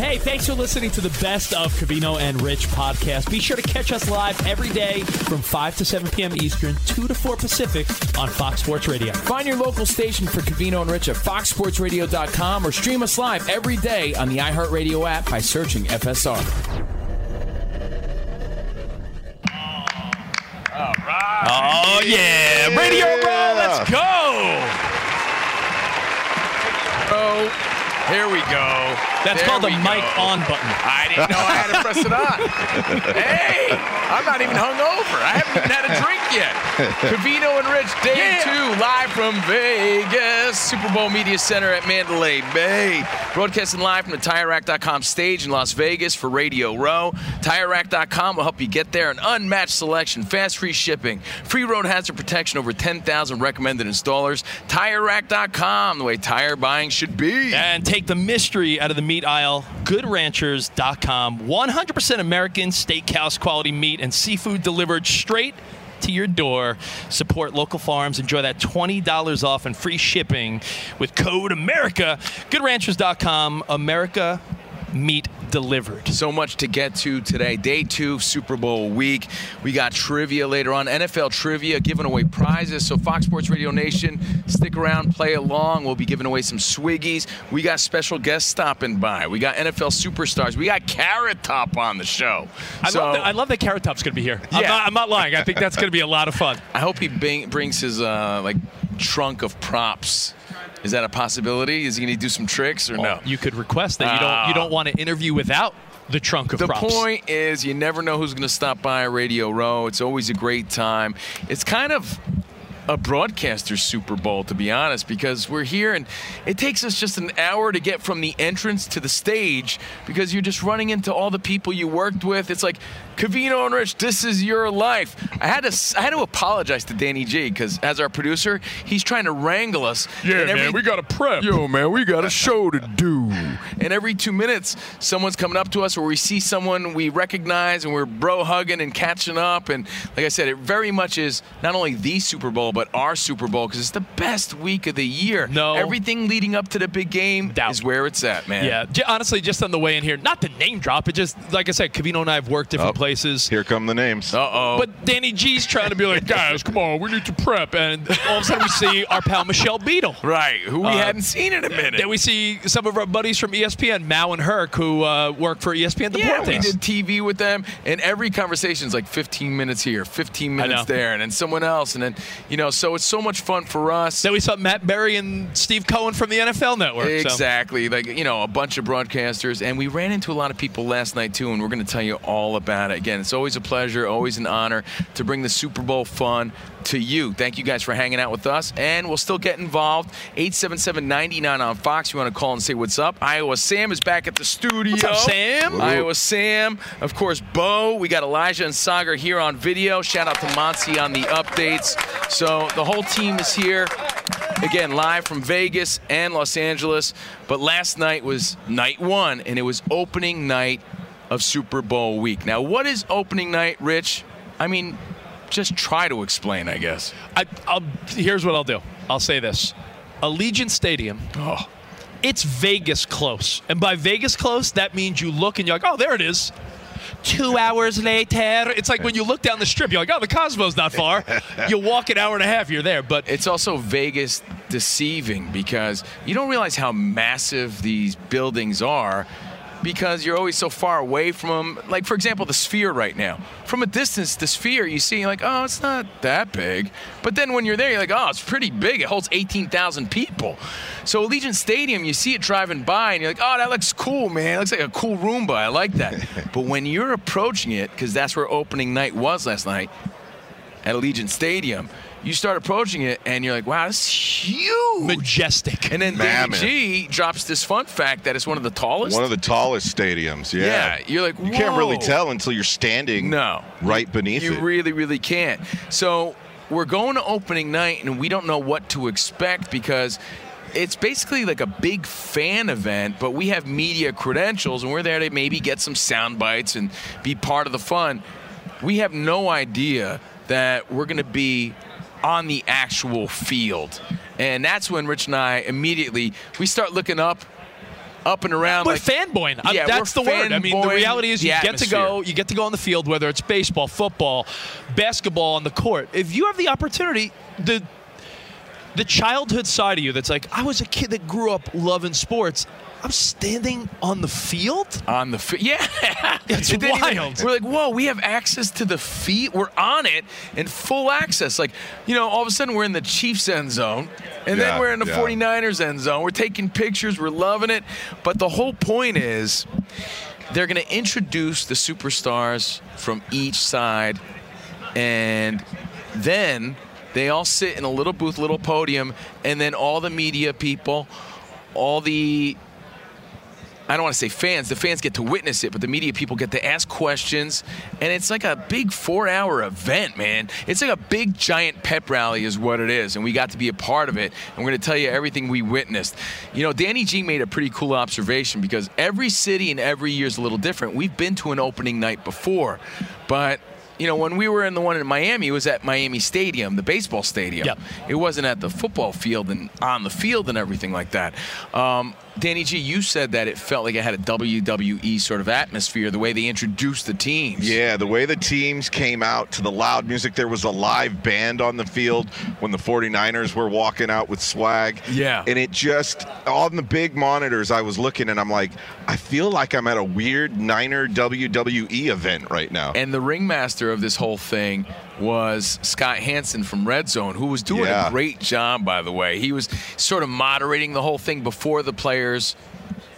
Hey, thanks for listening to the best of Covino and Rich podcast. Be sure to catch us live every day from 5 to 7 p.m. Eastern, 2 to 4 Pacific on Fox Sports Radio. Find your local station for Covino and Rich at foxsportsradio.com or stream us live every day on the iHeartRadio app by searching FSR. Oh, yeah. Radio Row, let's go. Oh, here we go. That's There called the mic go. on button. I didn't know I had to press it on. hey, I'm not even hungover. I haven't even had a drink yet. Covino and Rich, day two, live from Vegas, Super Bowl Media Center at Mandalay Bay. Broadcasting live from the TireRack.com stage in Las Vegas for Radio Row. TireRack.com will help you get there. An unmatched selection, fast free shipping, free road hazard protection, over 10,000 recommended installers. TireRack.com, the way tire buying should be. And take the mystery out of the meat aisle. GoodRanchers.com. 100% American steakhouse quality meat and seafood delivered straight to your door. Support local farms. Enjoy that $20 off and free shipping with code AMERICA. GoodRanchers.com. America meat delivered. So much to get to today. Day two, Super Bowl week. We got trivia later on, NFL trivia, giving away prizes. So, Fox Sports Radio Nation, stick around, play along. We'll be giving away some swiggies. We got special guests stopping by. We got NFL superstars. We got Carrot Top on the show. I, so, love that, I love that Carrot Top's going to be here. I'm, Yeah. not, I'm not lying. I think that's going to be a lot of fun. I hope he bring, brings his uh, like trunk of props. Is that a possibility? Is he going to do some tricks or no? You could request that. You don't. You don't ah. want to interview without the trunk of The props. point is, you never know who's going to stop by Radio Row. It's always a great time. It's kind of a broadcaster's Super Bowl, to be honest, because we're here and it takes us just an hour to get from the entrance to the stage because you're just running into all the people you worked with. It's like, Covino and Rich, this is your life. I had to, I had to apologize to Danny G because as our producer, he's trying to wrangle us. Yeah, every- man, we got to prep. Yo, man, we got a show to do. And every two minutes, someone's coming up to us, or we see someone we recognize, and we're bro hugging and catching up. And like I said, it very much is not only the Super Bowl, but our Super Bowl because it's the best week of the year. No. everything leading up to the big game Doubt. is where it's at, man. Yeah, honestly, just on the way in here, not to name drop, it just like I said, Covino and I have worked different Oh, places. Here come the names. Uh oh. But Danny G's trying to be like, guys, come on, we need to prep, and all of a sudden we see our pal Michelle Beadle. right, who we Uh, hadn't seen in a minute. Then we see some of our buddies from ESPN, Mao and Herc, who uh, work for ESPN Yeah, we Deportes. did TV with them, and every conversation is like 15 minutes here, 15 minutes there, and then someone else, and then you know, so it's so much fun for us. Then we saw Matt Berry and Steve Cohen from the NFL Network. so- Exactly. Like, you know, a bunch of broadcasters. And we ran into a lot of people last night, too, and we're going to tell you all about it. Again, it's always a pleasure, always an honor to bring the Super Bowl fun to you. Thank you guys for hanging out with us. And we'll still get involved. 877 99 on Fox. You want to call and say what's up? Iowa Sam is back at the studio. What's up, Sam? Iowa Sam. Of course, Bo. We got Elijah and Sagar here on video. Shout out to Monty on the updates. So the whole team is here. Again, live from Vegas and Los Angeles. But last night was night one, and it was opening night of Super Bowl week. Now, what is opening night, Rich? I mean, just try to explain, I guess. I, I'll, here's what I'll do. I'll say this: Allegiant Stadium. Oh, It's Vegas close, and by Vegas close, that means you look and you're like, oh, there it is. Two hours later, it's like when you look down the strip, you're like, oh, the Cosmo's not far. you walk an hour and a half, you're there. But it's also Vegas deceiving because you don't realize how massive these buildings are because you're always so far away from them. Like, for example, the Sphere right now. From a distance, the Sphere, you see, you're like, oh, it's not that big. But then when you're there, you're like, oh, it's pretty big. It holds 18,000 people. So Allegiant Stadium, you see it driving by, and you're like, oh, that looks cool, man. It looks like a cool Roomba. I like that. but when you're approaching it, because that's where opening night was last night, at Allegiant Stadium, you start approaching it and you're like, wow, this is huge. majestic. And then Danny Mammoth. G drops this fun fact that it's one of the tallest. One of the tallest stadiums. Yeah. Yeah, you're like, you can't really tell until you're standing No. right beneath You it. You really, really can't. So we're going to opening night and we don't know what to expect because it's basically like a big fan event, but we have media credentials and we're there to maybe get some sound bites and be part of the fun. We have no idea that we're going to be on the actual field. And that's when Rich and I immediately we start looking up up and around. We're like, fanboying. I- Yeah, that's the word. I mean, the reality is you get to go, you get to go on the field, whether it's baseball, football, basketball on the court. If you have the opportunity, the the childhood side of you that's like, I was a kid that grew up loving sports. I'm standing on the field. on the field. Yeah, It's And then even- wild. We're like, whoa, we have access to the feet. We're on it and full access. Like, you know, all of a sudden we're in the Chiefs end zone, and Yeah, then we're in the yeah. 49ers end zone. We're taking pictures. We're loving it. But the whole point is, they're going to introduce the superstars from each side, and then they all sit in a little booth, little podium, and then all the media people, all the I don't want to say fans. The fans get to witness it, but the media people get to ask questions, and it's like a big four-hour event, man. It's like a big giant pep rally, is what it is, and we got to be a part of it. And we're going to tell you everything we witnessed. You know, Danny G made a pretty cool observation because every city and every year is a little different. We've been to an opening night before, but you know, when we were in the one in Miami, it was at Miami Stadium, the baseball stadium. Yep. It wasn't at the football field and on the field and everything like that. Um, Danny G, you said that it felt like it had a WWE sort of atmosphere, the way they introduced the teams. Yeah, the way the teams came out to the loud music, there was a live band on the field when the 49ers were walking out with swag. Yeah. And it just, on the big monitors, I was looking and I'm like, I feel like I'm at a weird Niner WWE event right now. And the ringmaster of this whole thing was Scott Hanson from Red Zone, who was doing Yeah. a great job, by the way. He was sort of moderating the whole thing before the players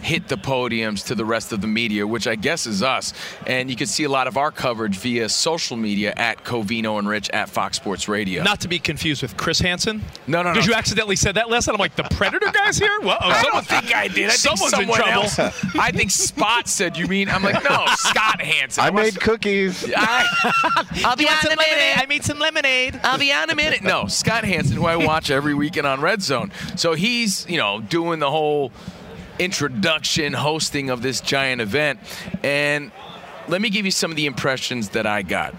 hit the podiums to the rest of the media, which I guess is us. And you can see a lot of our coverage via social media at Covino and Rich at Fox Sports Radio. Not to be confused with Chris Hansen. No, no, no. Because you accidentally said that last time. I'm like, the Predator guy's here? Well, oh, I someone- don't think I did. I think someone's in trouble. else. I think Spot said you mean. I'm like, no, Scott Hanson. I must- made cookies. I, I'll be You on in a minute. lemonade? I made some lemonade. I'll be on a minute. No, Scott Hanson, who I watch every weekend on Red Zone. So he's, you know, doing the whole introduction, hosting of this giant event. And let me give you some of the impressions that I got.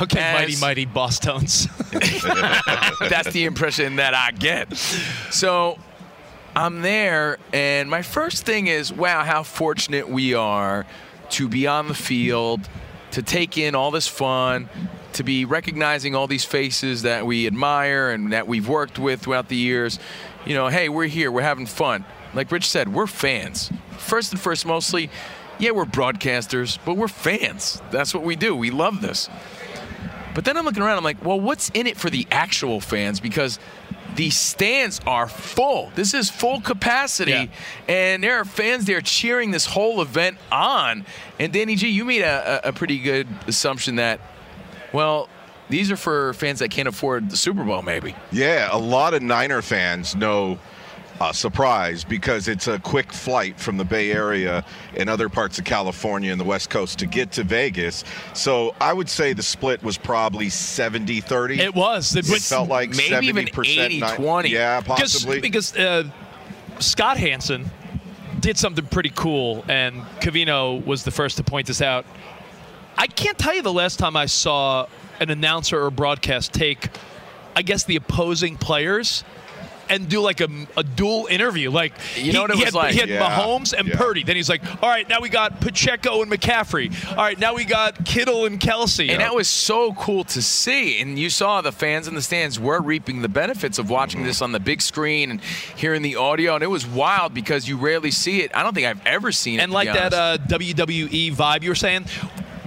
Okay, As- mighty, mighty boss tones. That's the impression that I get. So I'm there, and my first thing is, wow, how fortunate we are to be on the field, to take in all this fun, to be recognizing all these faces that we admire and that we've worked with throughout the years. You know, hey, we're here, we're having fun. Like Rich said, we're fans. First and first, mostly, yeah, we're broadcasters, but we're fans. That's what we do. We love this. But then I'm looking around, I'm like, well, what's in it for the actual fans? Because the stands are full. This is full capacity. Yeah. And there are fans there cheering this whole event on. And Danny G, you made a, a a pretty good assumption that, well, these are for fans that can't afford the Super Bowl, maybe. Yeah, a lot of Niner fans know uh, surprise because it's a quick flight from the Bay Area and other parts of California and the West Coast to get to Vegas. So I would say the split was probably 70 30. it was. It, It felt like maybe even 70% Ni- 80-20. Yeah, because, possibly. because uh, Scott Hanson did something pretty cool, and Covino was the first to point this out. I can't tell you the last time I saw an announcer or broadcast take, I guess, the opposing players. And do like a, a dual interview, like You know what it he was had, like? He had Yeah, Mahomes and yeah. Purdy. Then he's like, "All right, now we got Pacheco and McCaffrey. All right, now we got Kittle and Kelce." And that was so cool to see. And you saw the fans in the stands were reaping the benefits of watching this on the big screen and hearing the audio. And it was wild because you rarely see it. I don't think I've ever seen it. and to like be that uh, WWE vibe you were saying.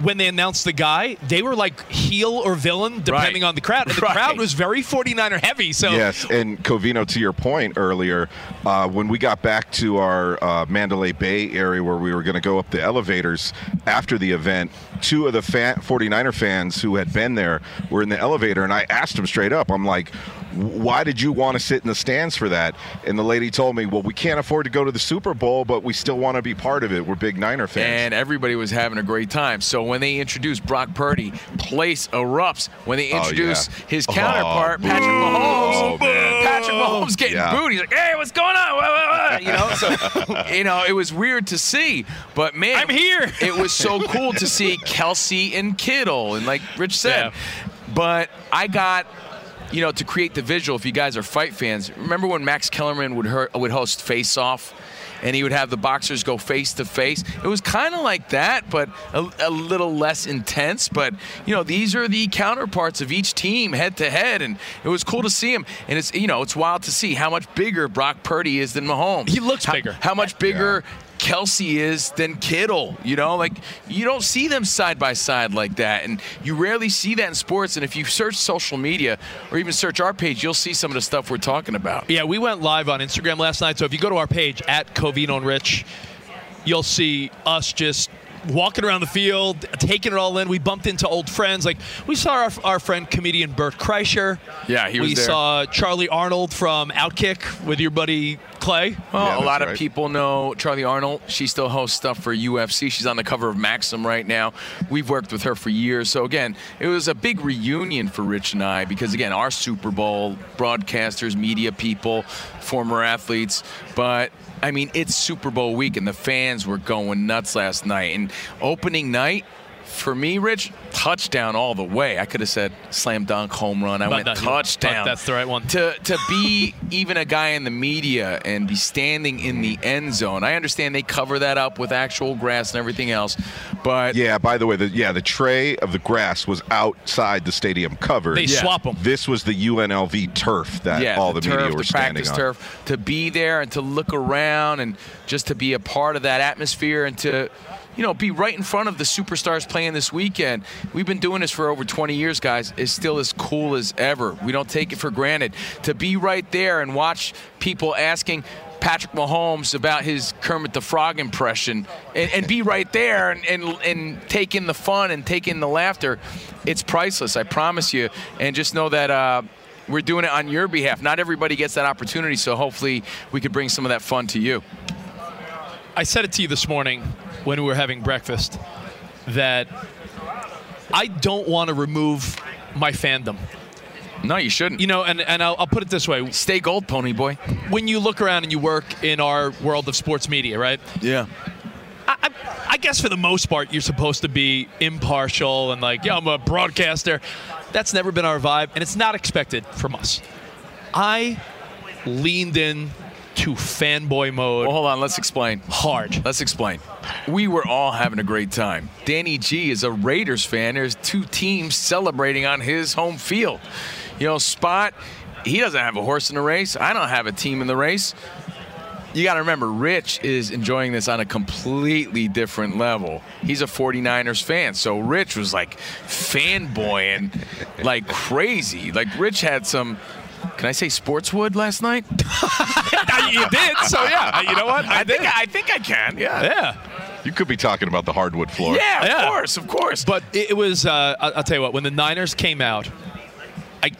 When they announced the guy, they were like heel or villain depending Right. on the crowd. And the Right. crowd was very 49er heavy. So Yes, and Covino, to your point earlier, uh, when we got back to our uh, Mandalay Bay area where we were going to go up the elevators after the event, two of the fan, 49er fans who had been there were in the elevator, and I asked them straight up, I'm like, why did you want to sit in the stands for that? And the lady told me, well, we can't afford to go to the Super Bowl, but we still want to be part of it. We're big Niner fans. and everybody was having a great time. So when they introduced Brock Purdy, place erupts. When they Oh, introduced yeah. his Oh, counterpart, Patrick boo. Mahomes, Oh. Patrick Mahomes getting Yeah. booed. He's like, "Hey, what's going on?" Wah, wah, wah," You know, so you know, it was weird to see. But man, I'm here. it was so cool to see Kelce and Kittle, and like Rich said. Yeah. But I got. You know, to create the visual, if you guys are fight fans, remember when Max Kellerman would her, would host Face Off, and he would have the boxers go face to face. It was kind of like that, but a, a little less intense. But you know, these are the counterparts of each team head to head, and it was cool to see him. And it's you know, it's wild to see how much bigger Brock Purdy is than Mahomes. He looks How- bigger. How much bigger Kelce is than Kittle. You know, like you don't see them side by side like that, and you rarely see that in sports. And if you search social media or even search our page, you'll see some of the stuff we're talking about. Yeah, we went live on Instagram last night. So if you go to our page at Covino and Rich, you'll see us just walking around the field, taking it all in. We bumped into old friends. Like we saw our, our friend comedian Bert Kreischer. Yeah, he was there. We there. saw Charly Arnolt from Outkick with your buddy Clay. Well, Yeah, a that's lot of right. people know Charly Arnolt. She still hosts stuff for UFC. She's on the cover of Maxim right now. We've worked with her for years. So, again, it was a big reunion for Rich and I because, again, our Super Bowl broadcasters, media people, former athletes. But, I mean, it's Super Bowl week and the fans were going nuts last night. And opening night, for me, Rich, touchdown all the way. I could have said slam dunk, home run. I But went no, touchdown. but that's the right one. To to be even a guy in the media and be standing in the end zone. I understand they cover that up with actual grass and everything else, but Yeah. By the way, the yeah the tray of the grass was outside the stadium covered. They Yeah. swap them. This was the UNLV turf that yeah, all the, turf, media were the standing practice on. turf, to be there and to look around and just to be a part of that atmosphere and to, you know, be right in front of the superstars playing this weekend. We've been doing this for over 20 years, guys. It's still as cool as ever. We don't take it for granted. To be right there and watch people asking. Patrick Mahomes about his Kermit the Frog impression and, and be right there and, and, and take in the fun and take in the laughter. It's priceless, I promise you. And just know that uh, we're doing it on your behalf. Not everybody gets that opportunity, so hopefully we could bring some of that fun to you. I said it to you this morning when we were having breakfast that I don't want to remove my fandom. No, you shouldn't. You know, and, and I'll, I'll put it this way. Stay gold, pony boy. When you look around and you work in our world of sports media, right? Yeah. I, I, I guess for the most part, you're supposed to be impartial and like, yeah, I'm a broadcaster. That's never been our vibe, and it's not expected from us. I leaned in to fanboy mode Well, hold on. Let's explain. hard. Let's explain. We were all having a great time. Danny G is a Raiders fan. There's two teams celebrating on his home field. You know, Spot, he doesn't have a horse in the race. I don't have a team in the race. You got to remember, Rich is enjoying this on a completely different level. He's a 49ers fan. So Rich was like fanboying like crazy. Like Rich had some, can I say sportswood last night? you did, so yeah. You know what? I, I did. think I think I can. Yeah. yeah. You could be talking about the hardwood floor. Yeah, of Yeah. course, of course. But it, it was. Uh, I- I'll tell you what. When the Niners came out, I.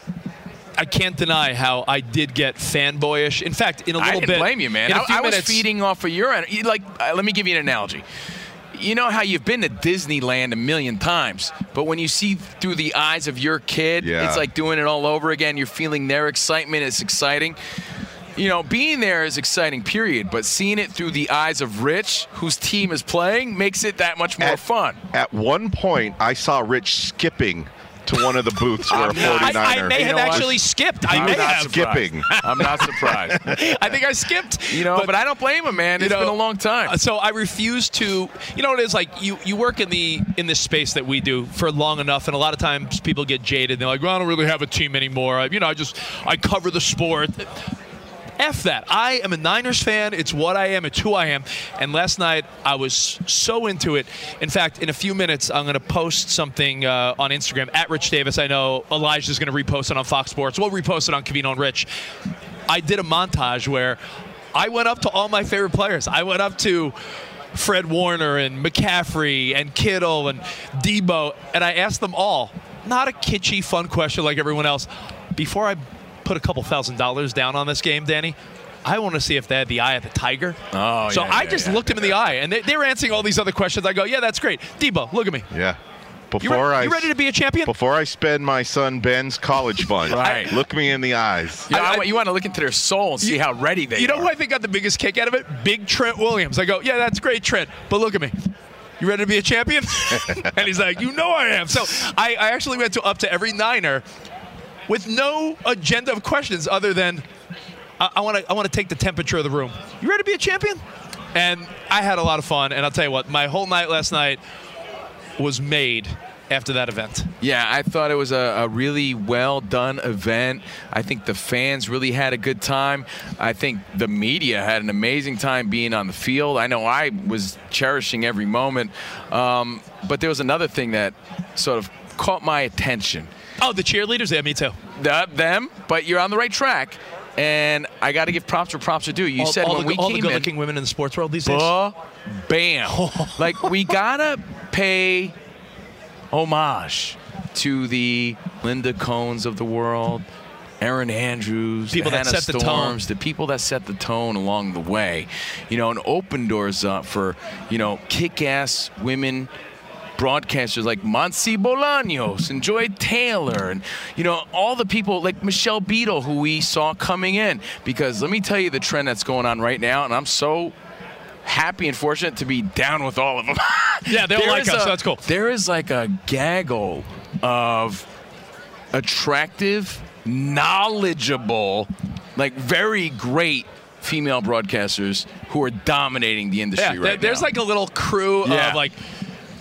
I can't deny how I did get fanboyish. In fact, in a I little didn't bit, blame you, man. in a I, few I was minutes- feeding off of your energy. Like, uh, let me give you an analogy. You know how you've been to Disneyland a million times, but when you see through the eyes of your kid, Yeah. it's like doing it all over again. You're feeling their excitement. It's exciting. You know, being there is exciting, period. But seeing it through the eyes of Rich, whose team is playing, makes it that much more At- fun. At one point, I saw Rich skipping to one of the booths where a I'm not- 49er. I, I may You have know what? actually skipped. I He may was have. skipping. I'm not surprised. I think I skipped. You know, but, I don't blame him, man. It's you know, been a long time. Uh, So I refuse to. You know what it is like. You you work in the in this space that we do for long enough, and a lot of times people get jaded. They're like, "Well, I don't really have a team anymore. I, you know, I just I cover the sport." F that. I am a Niners fan. It's what I am. It's who I am. And last night I was so into it. In fact, in a few minutes I'm going to post something uh, on Instagram at Rich Davis. I know Elijah's going to repost it on Fox Sports. We'll repost it on Covino and Rich. I did a montage where I went up to all my favorite players. I went up to Fred Warner and McCaffrey and Kittle and Deebo, and I asked them all, not a kitschy, fun question like everyone else. Before I put a couple thousand dollars down on this game, Danny, I want to see if they had the eye of the tiger. Oh, so yeah, I yeah, just yeah, looked him in the eye, and they, they were answering all these other questions. I go, yeah, that's great. Deebo, look at me. Yeah. You, Before re- I you ready to be a champion? before I spend my son Ben's college fund, Right. look me in the eyes. You, know, I- I, I- want- you want to look into their soul and see how ready they are. You know are. who I think got the biggest kick out of it? Big Trent Williams. I go, yeah, that's great, Trent. But look at me. You ready to be a champion? and he's like, you know I am. So I, I actually went to up to every Niner with no agenda of questions other than I want to I want to take the temperature of the room. You ready to be a champion? And I had a lot of fun. And I'll tell you what, my whole night last night was made after that event. Yeah, I thought it was a, a, really well done event. I think the fans really had a good time. I think the media had an amazing time being on the field. I know I was cherishing every moment. Um, but there was another thing that sort of caught my attention. Oh, the cheerleaders? Yeah, me too. The, them, but you're on the right track. And I got to give props for props to do. You all, said all when the, we all came the good-looking in, women in the sports world these days. bam! Oh. like we gotta pay homage to the Linda Cohns of the world, Erin Andrews, people the that Hannah set the tone. the people that set the tone along the way, you know, and open doors up for you know kick-ass women broadcasters like Monsi Bolaños and Joy Taylor and you know all the people like Michelle Beadle who we saw coming in because let me tell you the trend that's going on right now and I'm so happy and fortunate to be down with all of them. Yeah, they all like us, a- so that's cool. There is like a gaggle of attractive, knowledgeable, like very great female broadcasters who are dominating the industry Yeah, right there- there's now. like a little crew Yeah. of like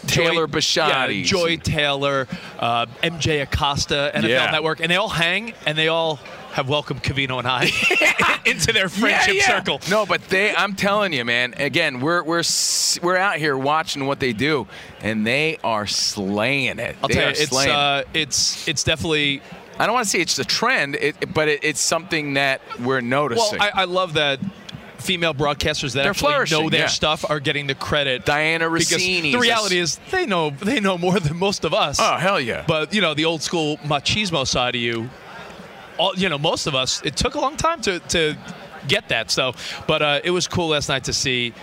Taylor Joy, Bisciotti. yeah, Joy Taylor, uh, MJ Acosta, NFL Yeah. Network, and they all hang and they all have welcomed Covino and I into their friendship yeah, yeah. circle. No, but they I'm telling you, man, again, we're we're we're out here watching what they do and they are slaying it. I'll they tell you, it's uh, it's it's definitely. I don't want to say it's a trend, it, but it, it's something that we're Well, noticing. I, I love that female broadcasters that They're actually flourishing, know their yeah. stuff are getting the credit. Dianna Russini. the reality is they know they know more than most of us. Oh hell yeah! But you know the old school machismo side of you, all you know, most of us. It took a long time to to get that. So, but uh, it was cool last night to see.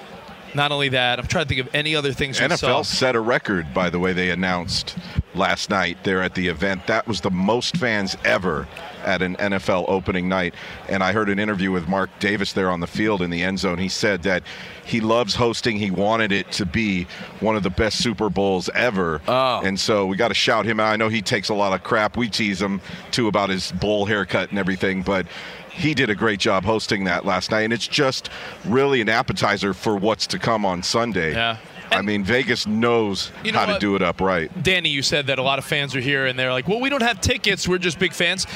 Not only that, I'm trying to think of any other things we saw. NFL set a record, by the way, they announced last night there at the event. That was the most fans ever at an NFL opening night. And I heard an interview with Mark Davis there on the field in the end zone. He said that he loves hosting. He wanted it to be one of the best Super Bowls ever. Oh. And so we got to shout him out. I know he takes a lot of crap. We tease him too about his bowl haircut and everything, but he did a great job hosting that last night. And it's just really an appetizer for what's to come on Sunday. Yeah. I mean, Vegas knows You know how to do it up right. Danny, you said that a lot of fans are here and they're like, well, we don't have tickets. We're just big fans.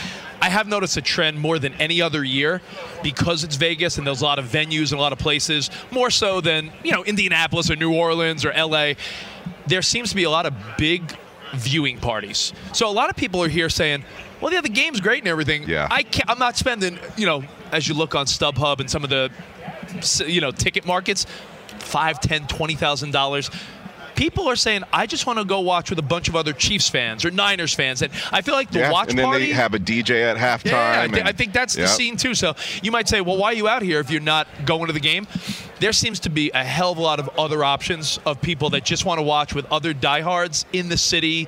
I have noticed a trend more than any other year because it's Vegas and there's a lot of venues and a lot of places, more so than, you know, Indianapolis or New Orleans or LA. There seems to be a lot of big viewing parties. So a lot of people are here saying, well, yeah, the game's great and everything. Yeah. I can't, I'm not spending, you know, as you look on StubHub and some of the, you know, ticket markets, five, ten, twenty thousand dollars. People are saying, I just want to go watch with a bunch of other Chiefs fans or Niners fans, and I feel like the yeah. watch and then party. they have a DJ at halftime. yeah, I, thi- and- I think that's the scene too. So you might say, well, why are you out here if you're not going to the game? There seems to be a hell of a lot of other options of people that just want to watch with other diehards in the city,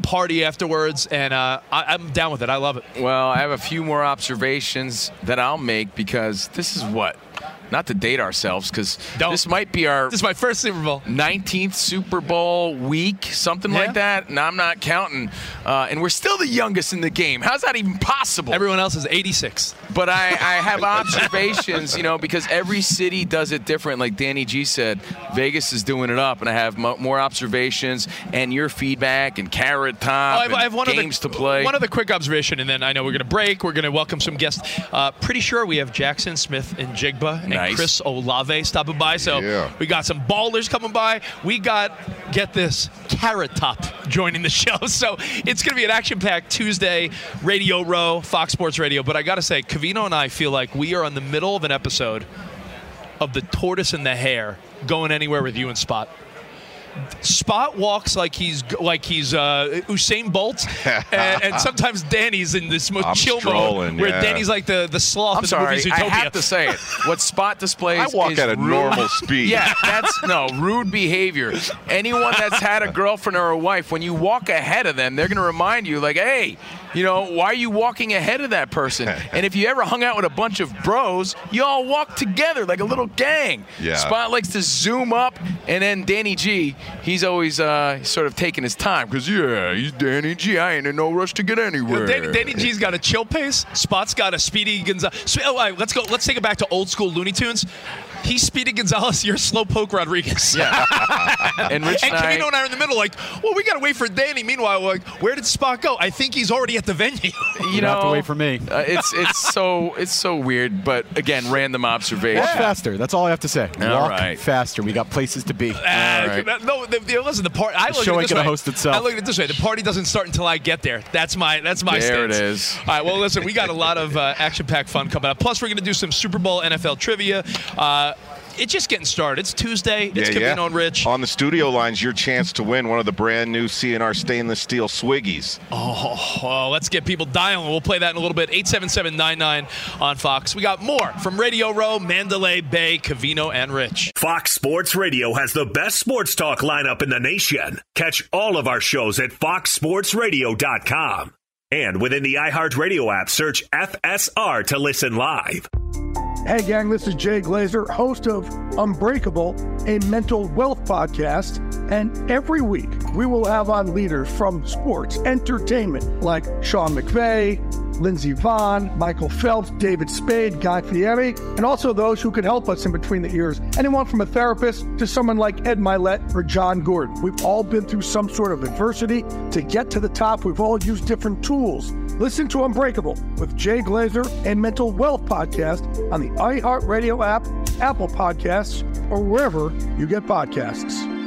party afterwards, and uh, I, I'm down with it. I love it. Well, I have a few more observations that I'll make because this is what, not to date ourselves, because this might be our This is my first Super Bowl. 19th Super Bowl week, something Yeah. like that. And I'm not counting. Uh, and we're still the youngest in the game. How's that even possible? Everyone else is 86. But I, I have observations, you know, because every city does it different. Like Danny G said, Vegas is doing it up, and I have mo- more observations and your feedback and carrot top Oh, I have, and I have one games other, to play. One other quick observation, and then I know we're going to break. We're going to welcome some guests. Uh, pretty sure we have Jaxon Smith-Njigba and Nice. Chris Olave stopping by. So Yeah. we got some ballers coming by. We got, get this, Carrot Top joining the show. So it's going to be an action-packed Tuesday Radio Row, Fox Sports Radio. But I got to say, Covino and I feel like we are in the middle of an episode of the tortoise and the hare going anywhere with you and Spot. Spot walks like he's like he's uh, Usain Bolt, and, and sometimes Danny's in this most I'm chill strolling, mode where yeah. Danny's like the the sloth I'm in sorry, the movie I have to say it. What Spot displays I walk is at a rude- normal speed. Yeah, that's no rude behavior. Anyone that's had a girlfriend or a wife, when you walk ahead of them, they're going to remind you, like, hey, you know, why are you walking ahead of that person? and if you ever hung out with a bunch of bros, you all walk together like a little gang. Yeah. Spot likes to zoom up, and then Danny G, he's always uh, sort of taking his time because yeah, he's Danny G. I ain't in no rush to get anywhere. Danny, Danny G's got a chill pace. Spot's got a speedy Gonzalez. Oh, all right, let's go. Let's take it back to old school Looney Tunes. He's Speedy Gonzalez. You're Slowpoke Rodriguez. Yeah. and Rich And and I, Covino and I are in the middle, like, well, we got to wait for Danny. Meanwhile, like, where did Spot go? I think he's already at the venue. you You know, have to wait for me. Uh, it's it's so it's so weird, but again, random observation. Walk faster. That's all I have to say. All Walk right. faster. We got places to be. Right. No, the, the, listen. The party. I look show at it ain't this gonna way. host itself. I look at it this way: the party doesn't start until I get there. That's my. That's my There it stance. is. All right. Well, listen, we got a lot of uh, action-packed fun coming up. Plus, we're going to do some Super Bowl NFL trivia. Uh, it's just getting started. It's Tuesday. It's yeah, yeah. Covino Rich. On the studio lines, your chance to win one of the brand new CNR stainless steel Swiggies. Oh, oh, let's get people dialing. We'll play that in a little bit. 877-99 on Fox. We got more from Radio Row, Mandalay Bay, Covino, and Rich. Fox Sports Radio has the best sports talk lineup in the nation. Catch all of our shows at foxsportsradio.com. And within the iHeartRadio app, search FSR to listen live. Hey, gang, this is Jay Glazer, host of Unbreakable, a mental wealth podcast. And every week, we will have on leaders from sports, entertainment, like Sean McVay, Lindsey Vonn, Michael Phelps, David Spade, Guy Fieri, and also those who can help us in between the ears. Anyone from a therapist to someone like Ed Mylett or Jon Gordon. We've all been through some sort of adversity. To get to the top, we've all used different tools. Listen to Unbreakable with Jay Glazer and Mental Wealth Podcast on the iHeartRadio app, Apple Podcasts, or wherever you get podcasts.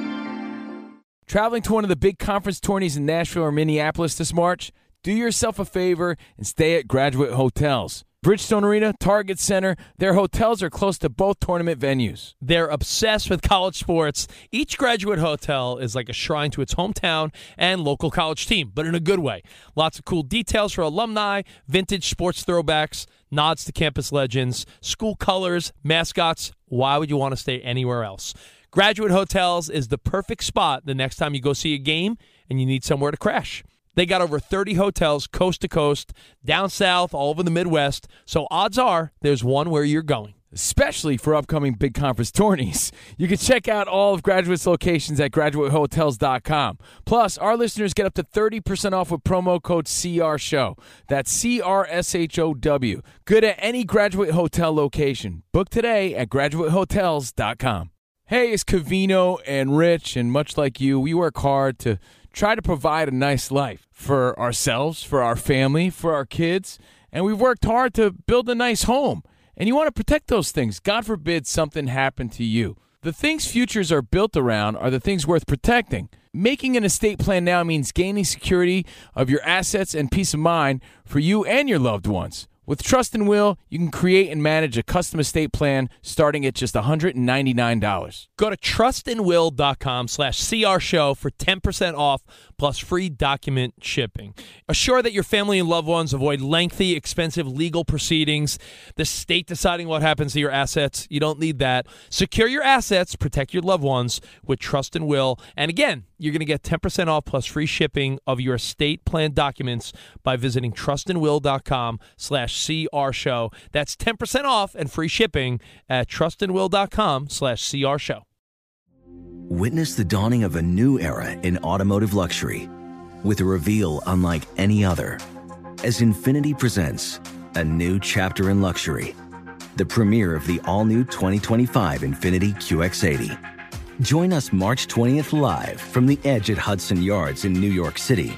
Traveling to one of the big conference tourneys in Nashville or Minneapolis this March? Do yourself a favor and stay at Graduate Hotels. Bridgestone Arena, Target Center, their hotels are close to both tournament venues. They're obsessed with college sports. Each graduate hotel is like a shrine to its hometown and local college team, but in a good way. Lots of cool details for alumni, vintage sports throwbacks, nods to campus legends, school colors, mascots. Why would you want to stay anywhere else? Graduate Hotels is the perfect spot the next time you go see a game and you need somewhere to crash. They got over 30 hotels coast to coast, down south, all over the Midwest. So odds are there's one where you're going. especially for upcoming big conference tourneys. You can check out all of Graduate's locations at graduatehotels.com. Plus, our listeners get up to 30% off with promo code CR Show. That's C R S H O W. Good at any Graduate Hotel location. Book today at graduatehotels.com. Hey, it's Covino and Rich, and much like you, we work hard to try to provide a nice life for ourselves, for our family, for our kids, and we've worked hard to build a nice home. And you want to protect those things. God forbid something happened to you. The things futures are built around are the things worth protecting. Making an estate plan now means gaining security of your assets and peace of mind for you and your loved ones. With Trust and Will, you can create and manage a custom estate plan starting at just $199. Go to trustandwill.com slash CR show for 10% off plus free document shipping. Assure that your family and loved ones avoid lengthy, expensive legal proceedings, the state deciding what happens to your assets. You don't need that. Secure your assets, protect your loved ones with Trust and Will. And again, you're going to get 10% off plus free shipping of your estate plan documents by visiting trustandwill.com slash CR show. That's 10% off and free shipping at trustandwill.com slash CR show. Witness the dawning of a new era in automotive luxury with a reveal unlike any other as Infiniti presents a new chapter in luxury, the premiere of the all new 2025 Infiniti QX80. Join us March 20th live from the edge at Hudson Yards in New York City,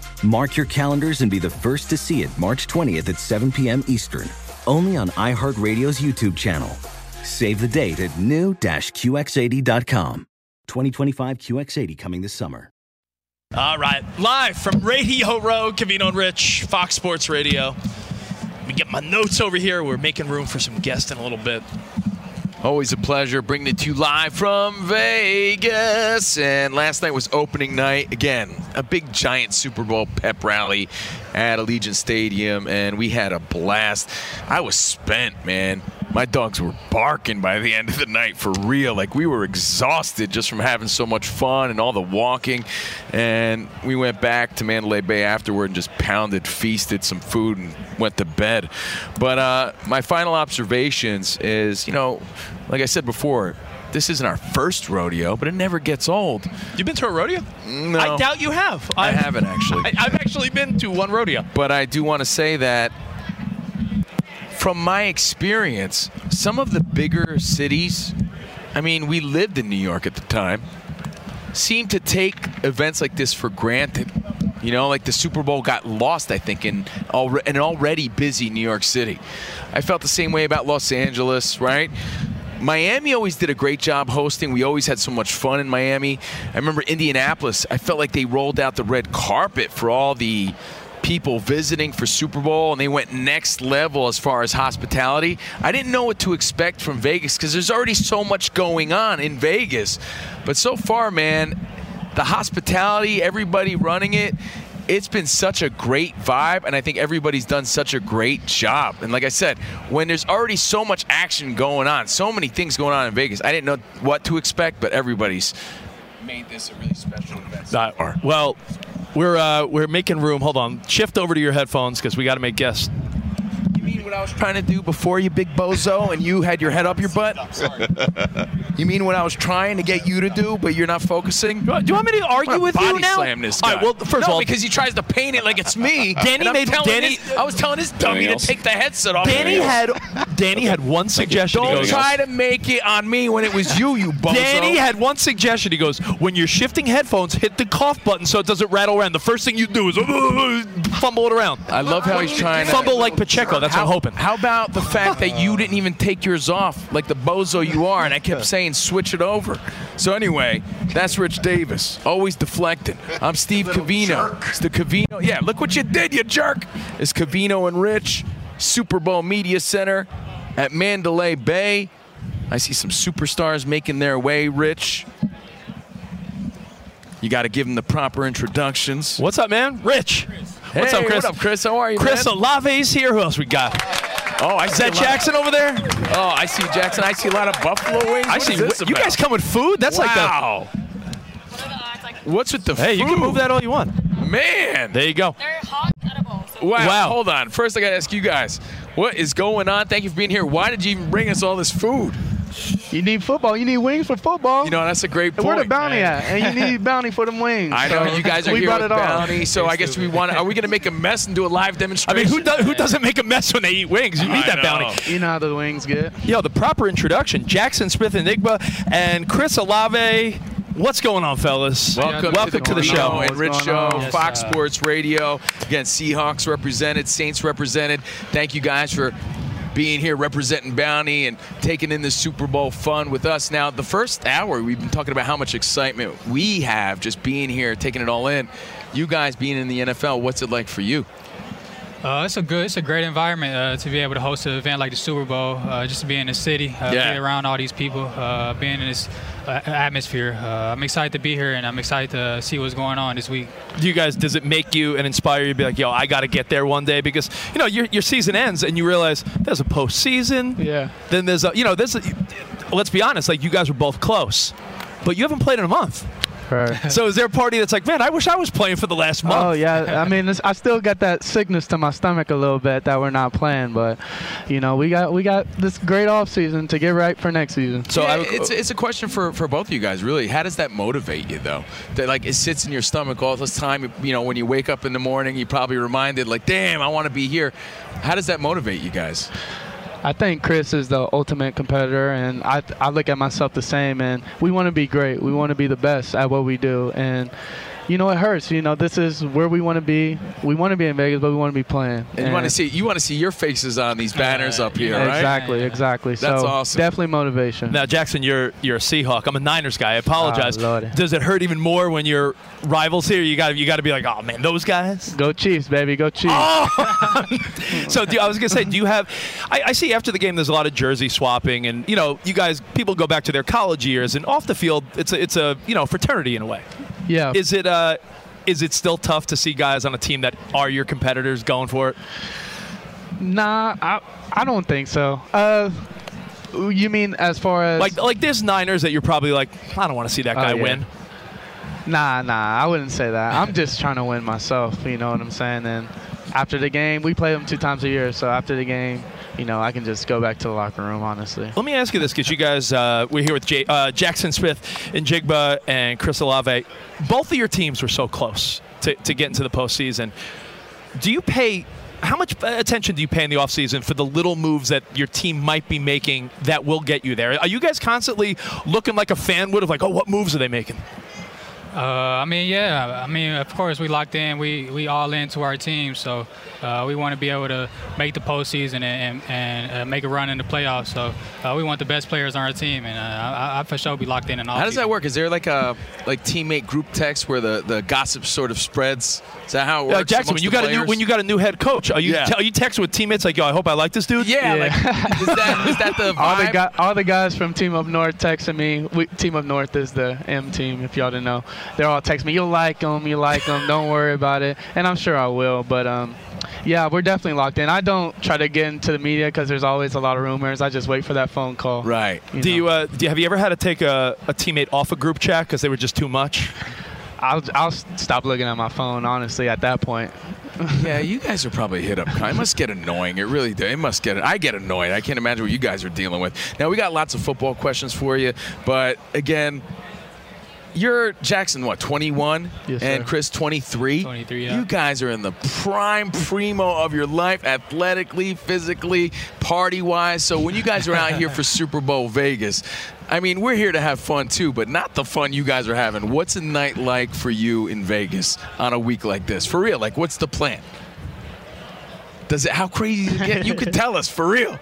Mark your calendars and be the first to see it March 20th at 7 p.m. Eastern, only on iHeartRadio's YouTube channel. Save the date at new-QX80.com. 2025 QX80 coming this summer. All right, live from Radio Row, Covino and Rich, Fox Sports Radio. Let me get my notes over here. We're making room for some guests in a little bit. Always a pleasure bringing it to you live from Vegas. And last night was opening night. Again, a big giant Super Bowl pep rally at Allegiant Stadium, and we had a blast. I was spent, man. My dogs were barking by the end of the night for real. Like we were exhausted just from having so much fun and all the walking. And we went back to Mandalay Bay afterward and just pounded, feasted some food, and went to bed. But uh, my final observations is, you know, like I said before, this isn't our first rodeo, but it never gets old. You've been to a rodeo? No. I doubt you have. I I've- haven't actually. I, I've actually been to one rodeo. but I do want to say that from my experience, some of the bigger cities, I mean, we lived in New York at the time, seem to take events like this for granted. You know, like the Super Bowl got lost, I think, in an already busy New York City. I felt the same way about Los Angeles, right? Miami always did a great job hosting. We always had so much fun in Miami. I remember Indianapolis, I felt like they rolled out the red carpet for all the people visiting for Super Bowl and they went next level as far as hospitality. I didn't know what to expect from Vegas because there's already so much going on in Vegas. But so far, man, the hospitality, everybody running it, it's been such a great vibe, and I think everybody's done such a great job. And like I said, when there's already so much action going on, so many things going on in Vegas, I didn't know what to expect, but everybody's made this a really special event. so. Well, we're uh, we're making room. Hold on. Shift over to your headphones because we got to make guests. You mean what I was trying to do before you, big bozo, and you had your head up your butt? you mean what I was trying to get you to do, but you're not focusing? Do you want me to I'm argue with body you now? slam this guy. right. Well, first no, of all, because he tries to paint it like it's me. Danny I'm made- Danny- this- I was telling this dummy to take the headset off. Danny had Danny had one suggestion. Don't try to make it on me when it was you, you bozo. Danny had one suggestion. He goes, when you're shifting headphones, hit the cough button so it doesn't rattle around. The first thing you do is fumble it around. I love how he's trying to Fumble like Pacheco. That's what I'm. How about the fact that you didn't even take yours off like the bozo you are, and I kept saying switch it over. So anyway, that's Rich Davis, always deflecting. I'm Steve Covino. It's the Covino. Yeah, look what you did, you jerk. It's Covino and Rich, Super Bowl Media Center at Mandalay Bay. I see some superstars making their way, Rich. You got to give them the proper introductions. What's up, man? Rich. What's Hey, up, Chris? What up, Chris? How are you, Chris man? Olave's here. Who else we got? Oh, I Is see that a lot- Jaxon over there? Oh, I see Jaxon. I see a lot of buffalo wings. I What see. is this You about? guys come with food? That's like the. wow. What's with the like the. Hey, you can move that all you want. Man. There you go. They're hot edible. So Wow. Wow. Hold on. First, I got to ask you guys, what is going on? Thank you for being here. Why did you even bring us all this food? You need football. You need wings for football. You know, that's a great point. Where the bounty man. at? And you need bounty for them wings. I know So you guys are we here brought with it all. bounty, so I guess we want. Are we going to make a mess and do a live demonstration? I mean, who does, who doesn't make a mess when they eat wings? You need I that know. bounty. You know how the wings get. Yo, the proper introduction: Jaxon Smith-Njigba and Chris Olave. What's going on, fellas? Welcome, welcome to the Covino show. and Rich Show, going on? Fox Sports Radio. Again, Seahawks represented, Saints represented. Thank you guys for being here representing Bounty and taking in the Super Bowl fun with us. Now, the first hour, we've been talking about how much excitement we have just being here, taking it all in. You guys being in the NFL, what's it like for you? Uh, it's a good, it's a great environment uh, to be able to host an event like the Super Bowl. Uh, just to be in the city, uh, Yeah. be around all these people, uh, being in this uh, atmosphere. Uh, I'm excited to be here, and I'm excited to see what's going on this week. Do you guys? Does it make you and inspire you to be like, yo, I got to get there one day? Because you know your your season ends and you realize there's a postseason. Yeah. Then there's a you know there's a, let's be honest, like you guys were both close, but you haven't played in a month. Right. So is there a party that's like, man, I wish I was playing for the last month? Oh yeah, I mean, it's, I still got that sickness to my stomach a little bit that we're not playing, but you know, we got we got this great off season to get right for next season. So Yeah, I, it's, it's a question for, for both of you guys, really. How does that motivate you, though? That like it sits in your stomach all this time. You know, when you wake up in the morning, you probably reminded, like, damn, I want to be here. How does that motivate you guys? I think Chris is the ultimate competitor, and I, I look at myself the same. And we want to be great. We want to be the best at what we do. And you know, it hurts. You know, this is where we want to be. We want to be in Vegas, but we want to be playing. And you want to see you want to see your faces on these banners up here, right? Exactly, exactly. That's so awesome. definitely motivation. now Jaxon, you're you're a Seahawk. I'm a Niners guy. I apologize. Ah, oh, Lordy. Does it hurt even more when your rivals here? You got you got to be like, oh man, those guys. Go Chiefs, baby. Go Chiefs. Oh! so do, I was gonna say, do you have? I, I see after the game, there's a lot of jersey swapping, and you know, you guys, people go back to their college years, and off the field, it's a, it's a you know fraternity in a way. Yeah. Is it uh, is it still tough to see guys on a team that are your competitors going for it? Nah, I I don't think so. Uh, You mean as far as Like like there's Niners that you're probably like I don't want to see that Oh, guy yeah. win. Nah, nah, I wouldn't say that. I'm just trying to win myself. You know what I'm saying? And after the game, we play them two times a year. So after the game, you know, I can just go back to the locker room. Honestly. Let me ask you this, because you guys, uh, we're here with J- uh, Jaxon Smith-Njigba and Chris Olave. Both of your teams were so close to, to get into the postseason. Do you pay, how much attention do you pay in the offseason for the little moves that your team might be making that will get you there? Are you guys constantly looking like a fan would of like, oh, what moves are they making? Uh, I mean, yeah. I mean, of course, we locked in. We we all into our team, so uh, we want to be able to make the postseason and and, and uh, make a run in the playoffs. So uh, we want the best players on our team, and uh, I, I for sure be locked in and all. How does that work? Is there like a like teammate group text where the, the gossip sort of spreads? Is that how it works? Jaxon, when you the got a new when you got a new head coach, are you Yeah. te- are you texting with teammates like, yo, I hope I like this dude? yeah, like is that is that the All the, vibe? guy, all the guys from Team Up North texting me. We, team Up North is the M team, if y'all didn't know. They're all texting me. You'll like them. You like them. Don't worry about it. And I'm sure I will. But um, yeah, we're definitely locked in. I don't try to get into the media because there's always a lot of rumors. I just wait for that phone call. right. You Do know. you, uh, do you have you ever had to take a, a teammate off a group chat because they were just too much? I'll I'll stop looking at my phone. Honestly, at that point. Yeah, you guys are probably hit up. It must get annoying. It really does. It must get. I get annoyed. I can't imagine what you guys are dealing with. Now we got lots of football questions for you, but again, you're Jaxon. What 21? Yes, and sir. Chris 23. 23, yeah. You guys are in the prime primo of your life, athletically, physically, party wise. So when you guys are out here for Super Bowl Vegas. I mean, we're here to have fun too, but not the fun you guys are having. What's a night like for you in Vegas on a week like this? For real, like what's the plan? Does it? How crazy does it get? You can tell us for real.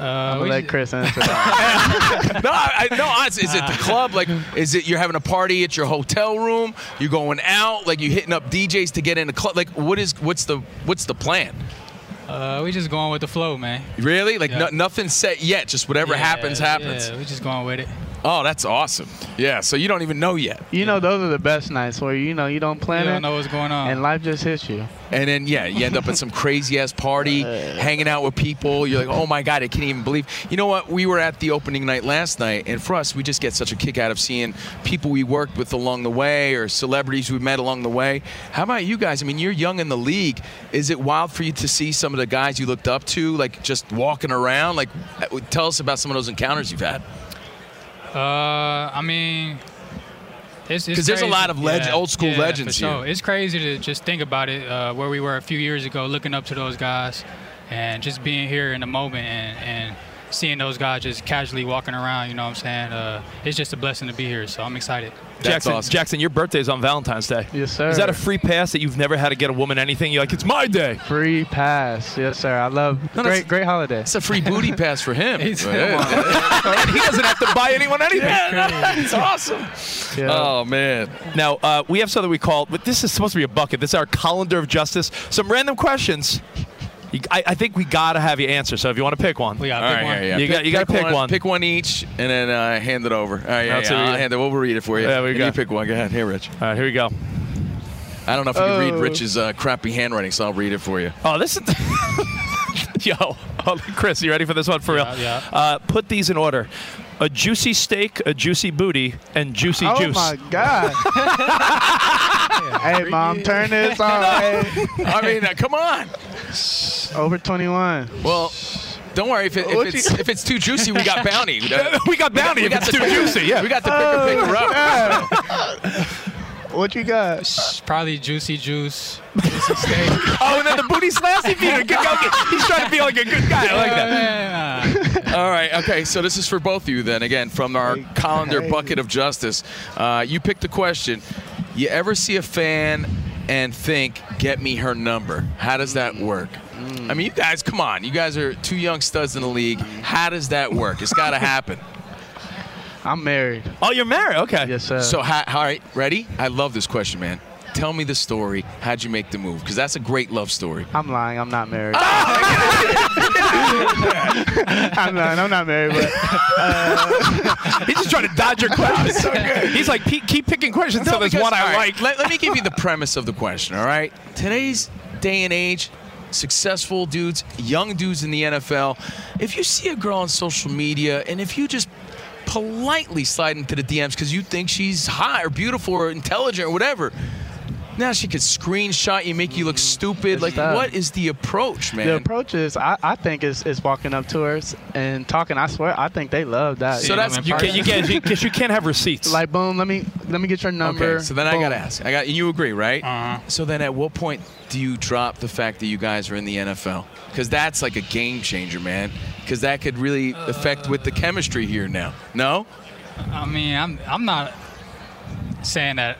Uh, I'm gonna let Chris answer that. No, I, I- no. Honestly, is it the club? Like, is it you're having a party at your hotel room? You're going out? Like, you hitting up DJs to get in the club? Like, what is? What's the? What's the plan? uh, we just going with the flow, man. Really? Like, Yeah. no, nothing set yet. Just whatever Yeah, happens, happens. Yeah, we just going with it. Oh, that's awesome. Yeah. So you don't even know yet. you know, those are the best nights where you know you don't plan it. You don't know what's going on. and life just hits you. And then yeah, you end up at some crazy ass party, hanging out with people. You're like, oh my god, I can't even believe. You know what? We were at the opening night last night, and for us, we just get such a kick out of seeing people we worked with along the way or celebrities we met along the way. How about you guys? I mean, you're young in the league. Is it wild for you to see some of the guys you looked up to, like just walking around? Like, uh, tell us about some of those encounters you've had. Uh, I mean, it's 'Cause there's a lot of leg- Yeah, old school yeah, legends for sure. here. It's crazy to just think about it, uh, where we were a few years ago, looking up to those guys, and just being here in the moment and, and seeing those guys just casually walking around. You know what I'm saying? Uh, it's just a blessing to be here. So I'm excited. That's Jaxon, awesome. Jaxon, your birthday's on Valentine's Day. Yes, sir. Is that a free pass that you've never had to get a woman anything? You're like, it's my day. Free pass. Yes, sir. I love No, that's- great great holiday. It's a free booty pass for him. He's- Yeah. he doesn't have to buy anyone anything. It's awesome. Yeah. Oh man. Now, uh, we have something we call, but this is supposed to be a bucket. This is our colander of justice. Some random questions. You, I, I think we got to have you answer. So if you want to pick one. We got All pick right, one. yeah, yeah. You got- you gotta pick one. Pick one each, and then uh, hand it over. All right, yeah, That's yeah, we- I'll hand it. We'll read it for you. Yeah, we And got- You pick one. Go ahead. Here, Rich. All right, here we go. I don't know if you can read Oh. Rich's uh, crappy handwriting, so I'll read it for you. Oh, this is. Yo, oh, Chris, you ready for this one for Yeah, real? yeah. Uh, put these in order: a juicy steak, a juicy booty, and juicy oh juice. Oh my God. hey, mom, turn this on. Hey. I mean, uh, come on. Over 21. Well, don't worry if, it, if it's if it's too juicy, we got bounty. we got bounty we if got it's too picker- juicy. Yeah. We got the picker picker up. What you got? Probably juicy juice, juicy steak. oh, and then the booty last. He's being a good guy. He's trying to be like a good guy. I like that. Yeah. All right. Okay. So this is for both of you then. Again, from our colander bucket of justice. Uh, you pick the question. You ever see a fan and think, "Get me her number"? How does that work? I mean, you guys, come on. You guys are two young studs in the league. How does that work? It's got to happen. I'm married. Oh, you're married. Okay. Yes, sir. So, ha- all right, ready? I love this question, man. Tell me the story. How'd you make the move? Because that's a great love story. I'm lying. I'm not married. Oh, I'm lying. I'm not married, but uh, He's just trying to dodge your questions. He's like, keep, keep picking questions until there's one I all right, like. Let, let me give you the premise of the question, all right? Today's day and age, successful dudes, young dudes in the NFL. If you see a girl on social media and if you just politely slide into the DMs because you think she's hot or beautiful or intelligent or whatever. Now she could screenshot you, make you look stupid. It's like, tough. what is the approach, man? The approach is, I, I think, is, is walking up to her and talking. I swear, I think they love that. So that's- You can't, you can't, because you can't have receipts. like boom. Let me let me get your number. Okay, so then I gotta ask. I got you agree, right? Uh-huh. So then, at what point do you drop the fact that you guys are in the NFL? Because that's like a game changer, man. Because that could really affect with the chemistry here now. No? I mean, I'm I'm not saying that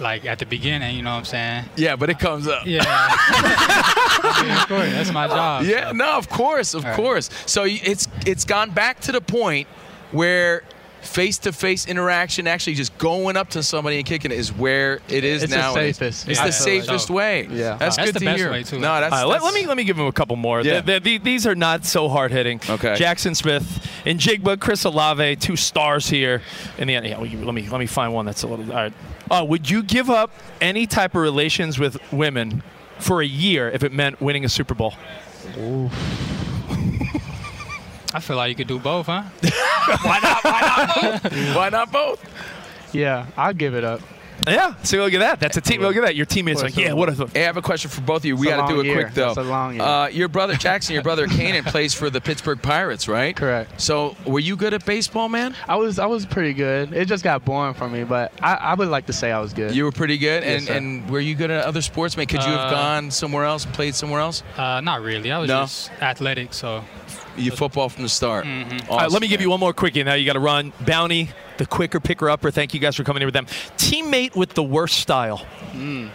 like at the beginning. You know what I'm saying? Yeah, but it comes up. Yeah. Mean, of course, that's my job. Yeah, no, of course, of All right. course. So it's it's gone back to the point where face-to-face interaction, actually just going up to somebody and kicking it, is where it is It's the now. safest. It's Yeah. the safest way. Yeah. that's, That's good the to best hear. way, too. No, that's, All right, let, let me let me give him a couple more. Yeah. The- the- the- these are not so hard hitting. Okay. Jackson Smith and Jigba, Chris Olave, two stars here. In the end, yeah, well, you- let me let me find one that's a little. All right. Uh, would you give up any type of relations with women for a year if it meant winning a Super Bowl? I feel like you could do both, huh? Why not Why not both? why not both? Yeah, I'll give it up. Yeah. So look at that. That's a team. Look at that. Your teammate's like, yeah. What? A, Hey, I have a question for both of you. We got to do it year. quick though. It's a long year. Uh, your brother Jaxon, your brother Kanan plays for the Pittsburgh Pirates, right? Correct. So, were you good at baseball, man? I was I was pretty good. It just got boring for me, but I, I would like to say I was good. You were pretty good, Yes, and sir. and were you good at other sports, man? Could you have Uh, gone somewhere else, played somewhere else? Uh, not really. I was No? just athletic, so You football from the start. Mm-hmm. All right, let me give you one more quickie. Now you got to run. Bounty, the quicker picker upper. Thank you guys for coming in with them. Teammate with the worst style. Mm.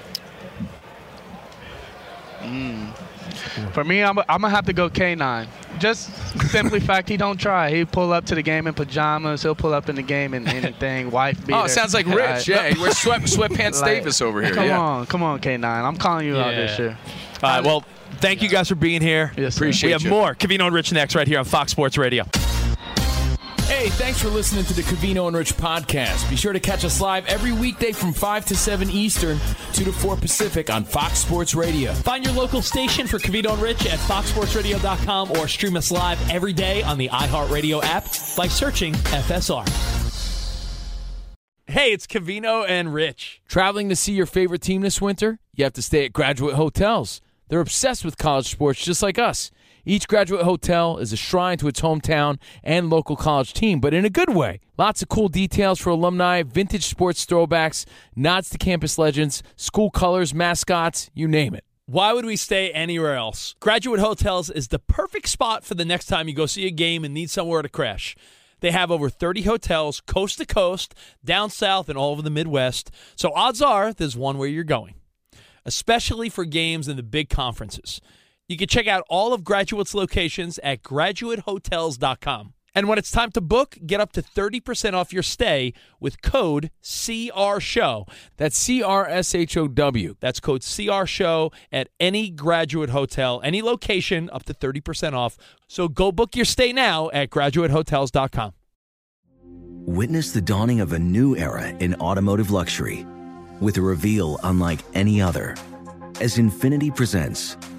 For me, I'm, I'm gonna have to go K9. Just simply fact, he don't try. He pull up to the game in pajamas. He'll pull up in the game in anything. Wife beater. Oh, it sounds like Rich. Yeah, he wears sweat sweatpants Like, Davis over here. Come yeah. on, come on, K9. I'm calling you out this year. All right, well, thank you guys for being here. Yes, sir. Appreciate we have you. more Covino and Rich next right here on Fox Sports Radio. Hey, thanks for listening to the Covino and Rich podcast. Be sure to catch us live every weekday from 5 to 7 Eastern, 2 to 4 Pacific on Fox Sports Radio. Find your local station for Covino and Rich at foxsportsradio.com or stream us live every day on the iHeartRadio app by searching FSR. Hey, it's Covino and Rich. Traveling to see your favorite team this winter? You have to stay at Graduate Hotels. They're obsessed with college sports just like us. Each graduate hotel is a shrine to its hometown and local college team, but in a good way. Lots of cool details for alumni, vintage sports throwbacks, nods to campus legends, school colors, mascots, you name it. Why would we stay anywhere else? Graduate Hotels is the perfect spot for the next time you go see a game and need somewhere to crash. They have over 30 hotels coast to coast, down south, and all over the Midwest. So odds are there's one where you're going, especially for games in the big conferences. You can check out all of Graduate's locations at graduatehotels.com. And when it's time to book, get up to 30% off your stay with code CRSHOW. That's C R S H O W. That's code CR Show at any graduate hotel, any location, up to 30% off. So go book your stay now at graduatehotels.com. Witness the dawning of a new era in automotive luxury with a reveal unlike any other as Infiniti presents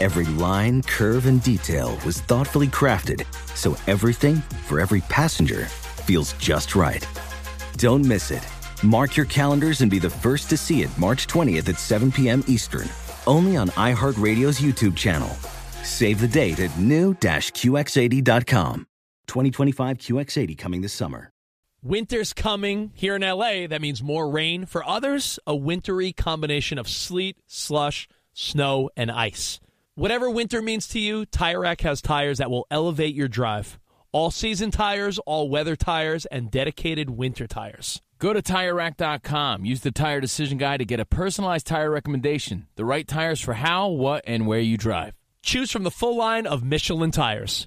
Every line, curve, and detail was thoughtfully crafted so everything for every passenger feels just right. Don't miss it. Mark your calendars and be the first to see it March 20th at 7 p.m. Eastern, only on iHeartRadio's YouTube channel. Save the date at new-QX80.com. 2025 QX80 coming this summer. Winter's coming here in LA. That means more rain. For others, a wintry combination of sleet, slush, snow, and ice. Whatever winter means to you, Tire Rack has tires that will elevate your drive. All season tires, all weather tires, and dedicated winter tires. Go to TireRack.com. Use the Tire Decision Guide to get a personalized tire recommendation. The right tires for how, what, and where you drive. Choose from the full line of Michelin tires.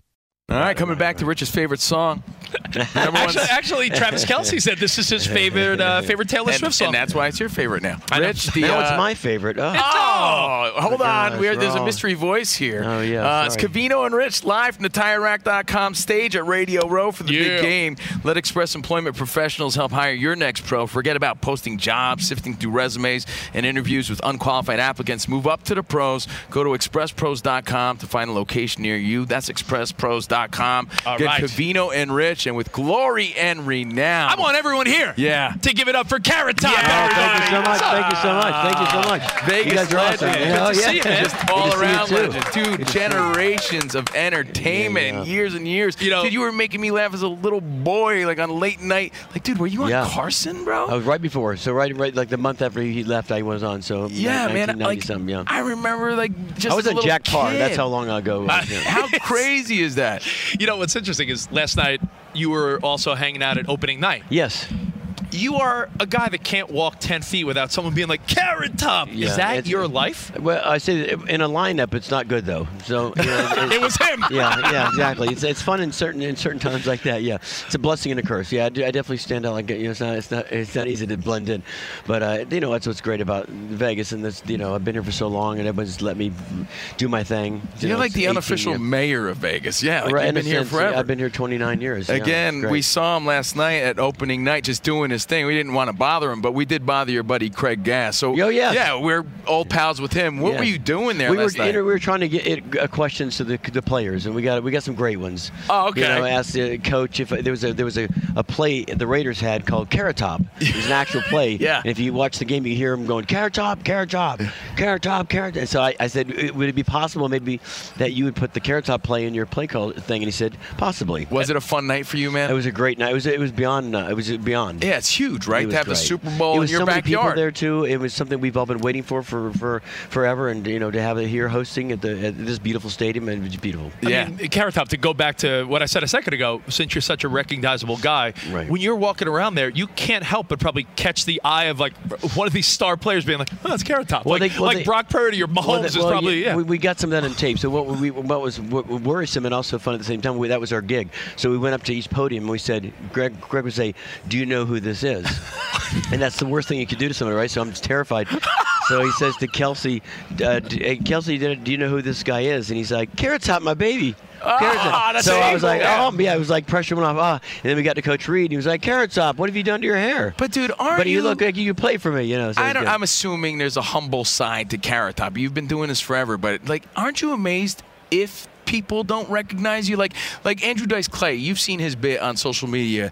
All right, coming back to Rich's favorite song. Actually, actually, Travis Kelce said this is his favorite uh, favorite Taylor and, Swift song. and that's why it's your favorite now. I. Rich, the, now uh, it's my favorite. Oh. Oh, hold gosh, on. We're, there's a mystery voice here. Oh, yeah, Uh, it's sorry. Covino and Rich live from the TireRack.com stage at Radio Row for the Yeah. big game. Let Express Employment Professionals help hire your next pro. Forget about posting jobs, sifting through resumes, and interviews with unqualified applicants. Move up to the pros. Go to expresspros.com to find a location near you. That's expresspros.com. All Get right. Covino and Rich, and with glory and renown. I want everyone here Yeah. to give it up for Carrot Top. Yeah. Oh, thank you so much. Thank you so much. Thank you so much. Vegas you guys are awesome. legend. Yeah, Good to yeah. see you, man. Just all Good to see you around too. legend. Dude, Good to see you. generations of entertainment, Yeah, yeah. years and years. You know- dude, you were making me laugh as a little boy, like on late night. Like, dude, were you on Yeah. Carson, bro? I was right before. So right, right, like the month after he left, I was on. So yeah, man. Like. Yeah. I remember, like, just I was a on little Jack Paar. That's how long ago. It was, yeah. How crazy is that? You know what's interesting is last night you were also hanging out at opening night. Yes. You are a guy that can't walk 10 feet without someone being like, Carrot Top. Yeah, is that your life? Well, I say in a lineup, it's not good though. So you know, It was him. Yeah, yeah, exactly. It's, it's fun in certain in certain times like that. Yeah, it's a blessing and a curse. Yeah, I, do, I definitely stand out like you know, it's not it's not it's not easy to blend in, but uh, you know that's what's great about Vegas and this. You know, I've been here for so long and everyone's just let me do my thing. You You're know, like the unofficial years. mayor of Vegas. Yeah, like Right, you've in a been here sense, forever. I've been here 29 years. Again, great. we saw him last night at opening night just doing his thing. We didn't want to bother him, but we did bother your buddy Craig Gass. So, Oh, yeah. yeah, we're old pals with him. What Yeah. were you doing there we were night? we were trying to get it, uh, questions to the, the players, and we got we got some great ones. Oh, okay. You know, asked the coach if there was a there was a, a play the Raiders had called Carrot Top. It was an actual play. Yeah. And if you watch the game, you hear him going Carrot Top, Carrot Top, Carrot Top, Carrot. And so I, I said, "Uh, would it be possible maybe that you would put the Carrot Top play in your play call thing? And he said, possibly. was it a fun night for you, man? It was a great night. It was it was beyond. Uh, it was beyond. yeah, it's huge, right? To was have the great. Super Bowl it in was your so many people backyard. there too. It was something we've all been waiting for for, for forever, and you know to have it here hosting at the at this beautiful stadium, and it was beautiful. Yeah. I mean, Carrot Top, to go back to what I said a second ago, since you're such a recognizable guy, Right. when you're walking around there, you can't help but probably catch the eye of like one of these star players being like, oh, it's Carrot Top. Well, like they- well, like they- Brock Purdy or Mahomes Well, is well, probably, yeah. We, we got some of that on tape. So what we what was what worrisome and also fun at the same time. We, that was our gig. So we went up to each podium and we said, Greg Greg would say, "Do you know who this is?" and that's the worst thing you could do to somebody, right? So I'm just terrified. So he says to Kelce, uh, hey, Kelce, do do you know who this guy is? And he's like, Carrot Top, my baby. Ah, so I was like, yeah. oh, yeah, it was like pressure went off. Ah, and then we got to Coach Reid. And he was like, Carrot Top, what have you done to your hair? But dude, aren't But you, you look like you could play for me, you know. So I don't, good. I'm assuming there's a humble side to Carrot Top. You've been doing this forever, but like, aren't you amazed if people don't recognize you? Like, like Andrew Dice Clay, you've seen his bit on social media,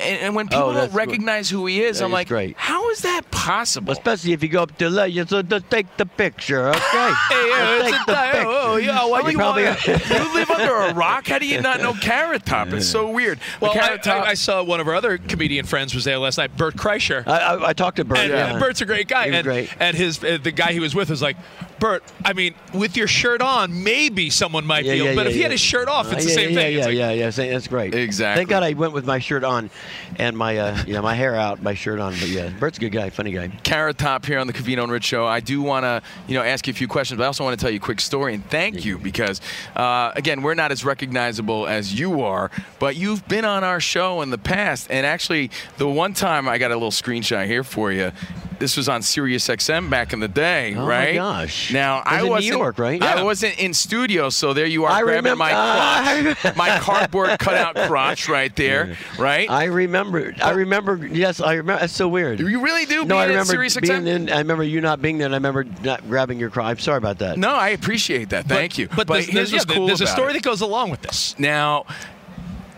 and, and when people Oh, don't that's- recognize who he is, that I'm is like, great. how is that possible? Especially if you go up to let you so to take the picture, okay? Hey, yeah, Take it's the a- picture. oh, yeah, why Like, you probably- wanna- you live under a rock? How do you not know Carrot Top? It's so weird. Well, I, Carrot Top, I, I saw one of our other comedian friends was there last night, Bert Kreischer. I, I, I talked to Bert. and yeah. uh, Bert's a great guy. He was and, great. and his uh, the guy he was with was like, Bert, I mean, with your shirt on, maybe someone might Yeah, feel, yeah, but yeah, if he had his shirt off, Uh, it's the yeah, same yeah, thing. Yeah, It's like, yeah, yeah, Say- That's great. Exactly. Thank God I went with my shirt on, and my uh, you know my hair out, my shirt on. But yeah, Bert's a good guy, funny guy. Carrot Top here on the Covino and Rich Show. I do want to, you know, ask you a few questions, but I also want to tell you a quick story and thank you because, uh, again, we're not as recognizable as you are, but you've been on our show in the past. And actually, the one time I got a little screenshot here for you. This was on Sirius XM back in the day, right? Oh, my gosh. Now It was I in New wasn't, York, right? I wasn't in studio, so there you are I grabbing remember- my crotch, remember- my cardboard cutout crotch right there, right? I remember. I remember. Yes, I remember. That's so weird. you really do. No, being I remember Sirius being XM? in. I remember you not being there, and I remember not grabbing your crotch. I'm sorry about that. No, I appreciate that. Thank you. But, there's, here's there's, what's yeah, cool there's a story it. that goes along with this. Now,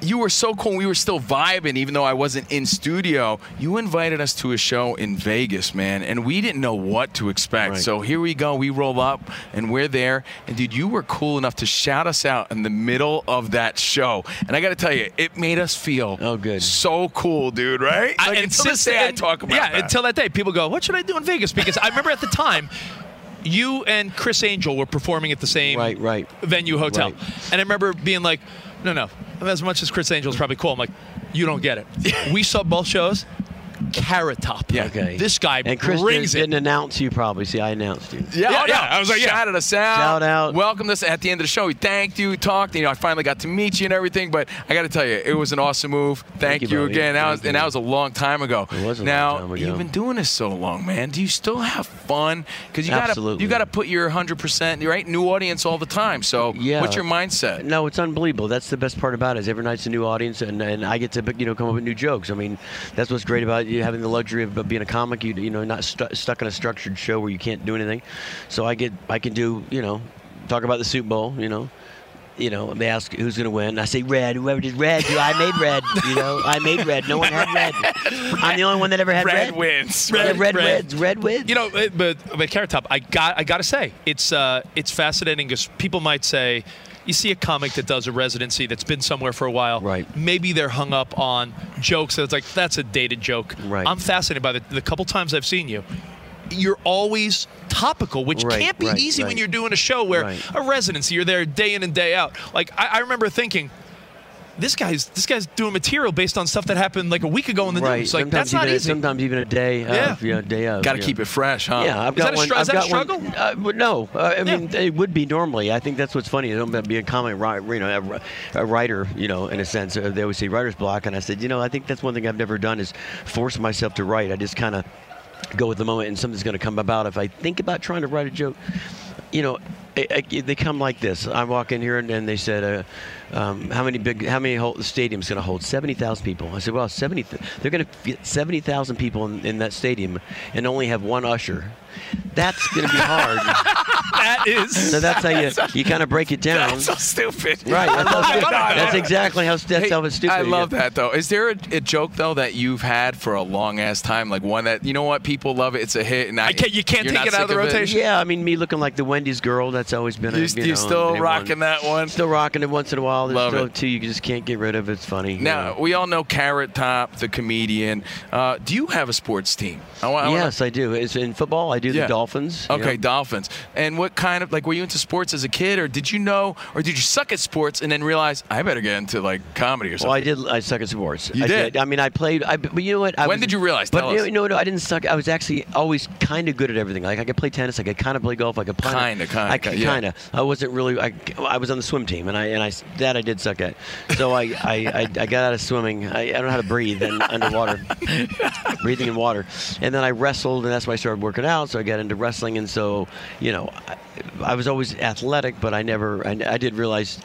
you were so cool. We were still vibing, even though I wasn't in studio. You invited us to a show in Vegas, man, and we didn't know what to expect. Right. So here we go. We roll up, and we're there. And dude, you were cool enough to shout us out in the middle of that show. And I got to tell you, it made us feel oh good, so cool, dude. Right? I- Like, and until since this day, I talk about yeah that. until that day people go what should i do in vegas because i remember at the time you and criss angel were performing at the same Right, right. venue hotel Right. and i remember being like no no. As much as criss angel's probably cool i'm like you don't get it. We saw both shows carrot top Yeah. Okay. this guy and Chris brings didn't, it didn't announce you probably. See, I announced you. Yeah, Yeah, oh, yeah. no. I was like, shouted us out. Shout out. Welcomed us at the end of the show. We thanked you, talked. You know, I finally got to meet you and everything. But I got to tell you, it was an awesome move. Thank, you, you, buddy. again. That was, you. and that was a long time ago. It was a long now, time ago. you've been doing this so long, man. Do you still have fun? Because you got to you got to put your 100 percent right new audience all the time. So, Yeah. what's your mindset? No, it's unbelievable. That's the best part about it. Is every night's a new audience, and, and I get to you know come up with new jokes. I mean, that's what's great about you having the luxury of being a comic. You you know not stu- stuck in a structured show where you can't do anything. So I get I can do you know talk about the Super Bowl. You know. You know, they ask who's going to win. I say red. Whoever did red, I made red. You know, I made red. No one had red. I'm the only one that ever had red. Red wins. Red, red, red. wins. Red wins. You know, but but Carrot Top, I got I got to say, it's uh, it's fascinating because people might say, you see a comic that does a residency that's been somewhere for a while, Right. Maybe they're hung up on jokes that's like that's a dated joke. Right. I'm fascinated by the, the couple times I've seen you. You're always topical, which Right, can't be right, easy when you're doing a show where Right. a residency, you're there day in and day out. Like I, I remember thinking. This guy's this guy's doing material based on stuff that happened like a week ago in the right. news. Like sometimes that's not even, easy. Sometimes even a day Yeah. of, you know, day of. Got to yeah. keep it fresh, huh? Yeah, I've Is got that a one. str- is I've that a struggle? One, uh, no, uh, I Yeah. mean it would be normally. I think that's what's funny. About being a comic, you know, a, a writer, you know, in a sense. Uh, they always say writer's block, and I said, you know, I think that's one thing I've never done is force myself to write. I just kind of go with the moment, and something's going to come about. If I think about trying to write a joke, you know, I, I, they come like this. I walk in here and, and they said, uh, um, "How many big? How many hold, the stadium's going to hold? Seventy thousand people." I said, "Well, seventy. They're going to get seventy thousand people in, in that stadium and only have one usher. That's going to be hard." that is. so that's how you you kind of break it down. That's so stupid. Right. That's, how stupid- that's exactly how that's Hey, how it's stupid. I love that though. Is there a, a joke though that you've had for a long ass time, like one that you know what people love it, it's a hit, and I, I can't- you can't take it out of the rotation? Yeah, I mean, me looking like the Wendy's girl. That's always been. You, a, you you know, still big rocking that one? Still rocking it once in a while. There's Love still it. two you just can't get rid of. It's funny. Now know. we all know Carrot Top, the comedian. Uh, do you have a sports team? I wa- I wanna- yes, I do. It's in football. I do Yeah. the Dolphins. Okay, yeah. Dolphins. And what kind of like were you into sports as a kid, or did you know, or did you suck at sports and then realize I better get into like comedy or something? Well, I did. I suck at sports. You I did? I mean, I played. I, but you know what? I When was- did you realize? But you know, no, no, I didn't suck. I was actually always kind of good at everything. Like I could play tennis. I could kind of play golf. I could kinda, Kinda, kinda, I kinda, yeah. I wasn't really. I, I was on the swim team, and I and I that I did suck at. So I I, I, I got out of swimming. I, I don't know how to breathe in, underwater, breathing in water, and then I wrestled, and that's why I started working out. So I got into wrestling, and so you know, I, I was always athletic, but I never. I, I did realize.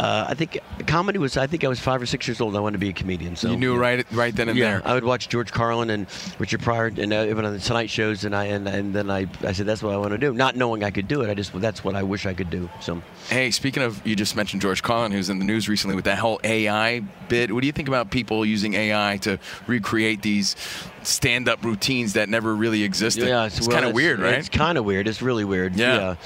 Uh, I think comedy was. I think I was five or six years old. I wanted to be a comedian. So you knew right right then and yeah, there. I would watch George Carlin and Richard Pryor and uh, even on the Tonight shows, and I and, and then I, I said that's what I want to do, not knowing I could do it. I just that's what I wish I could do. So Hey, speaking of, you just mentioned George Carlin, who's in the news recently with that whole AI bit. What do you think about people using AI to recreate these stand-up routines that never really existed? yeah, it's, well, kind of weird, right? It's kind of weird. It's really weird. Yeah.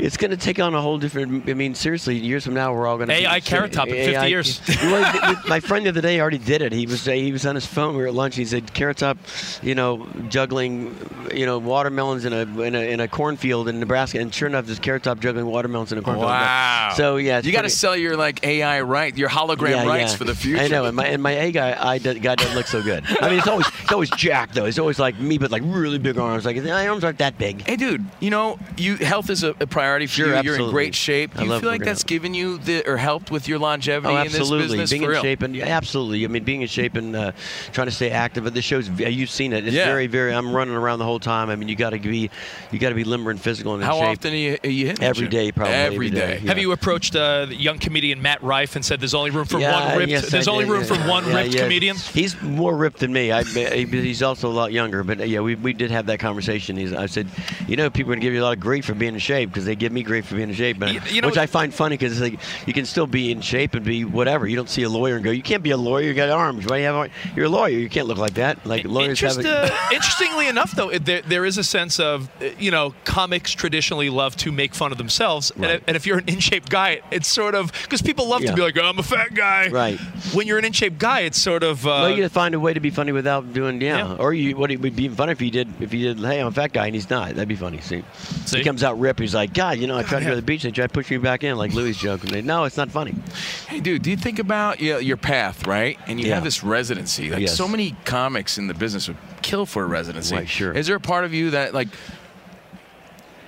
It's going to take on a whole different. I mean, seriously, years from now, we're all going to AI Carrot Top in 50 years. Well, my friend the other day already did it. He was uh, he was on his phone. We were at lunch. He said Carrot Top, you know, juggling, you know, watermelons in a in a, in a cornfield in Nebraska, and sure enough, there's Carrot Top juggling watermelons in a cornfield. Wow. So yeah, you got to sell your like AI right, your hologram yeah, rights yeah. for the future. I know, and my and my A guy, I d- guy doesn't look so good. I mean, it's always it's always Jack though. It's always like me, but like really big arms. Like my arms aren't that big. Hey, dude, you know, you health is a, a priority for Sure, you. You're in great shape. Do I you feel like that's given you the or helped with your longevity Oh, in this absolutely. business? being for in real? shape and yeah, absolutely. I mean, being in shape and uh, trying to stay active. But the show's you've seen it. It's Yeah. very, very. I'm running around the whole time. I mean, you got to be, you got to be limber and physical and in How shape. often are you, are you hitting the Every gym? day, probably. Every day. Have you approached uh, the young comedian Matt Rife and said there's only room for Yeah, one ripped? yes, there's I only did, room yeah. for one Yeah, ripped yeah. comedian. He's more ripped than me. I, he's also a lot younger. But uh, yeah, we, we did have that conversation. He's, I said, you know, people are going to give you a lot of grief for being in shape because they give me grief for being in shape, but, You- you know- which I find funny because like you can still be in shape and be whatever. You don't see a lawyer and go, "You can't be a lawyer. You got arms. Why do you have? You're a lawyer. You can't look like that." Like lawyers have. A, uh, interestingly enough, though, there, there is a sense of, uh, you know, comics traditionally love to make fun of themselves. And, Right. and if you're an in shape guy, it's sort of, because people love Yeah. to be like, oh, I'm a fat guy. Right. When you're an in shape guy, it's sort of. Uh, well, you find a way to be funny without doing yeah. Yeah. Or you what it would be funny if he did if he did hey I'm a fat guy and he's not that'd be funny. See, See? he comes out ripped. He's like God, you know I tried to go to the beach and they tried to push me back in like Louis' joke. And they, no, it's not funny. Hey, dude, do you think about you know, your path, right? And you Yeah. have this residency. Like Yes. so many comics in the business would kill for a residency. Right, sure. Is there a part of you that like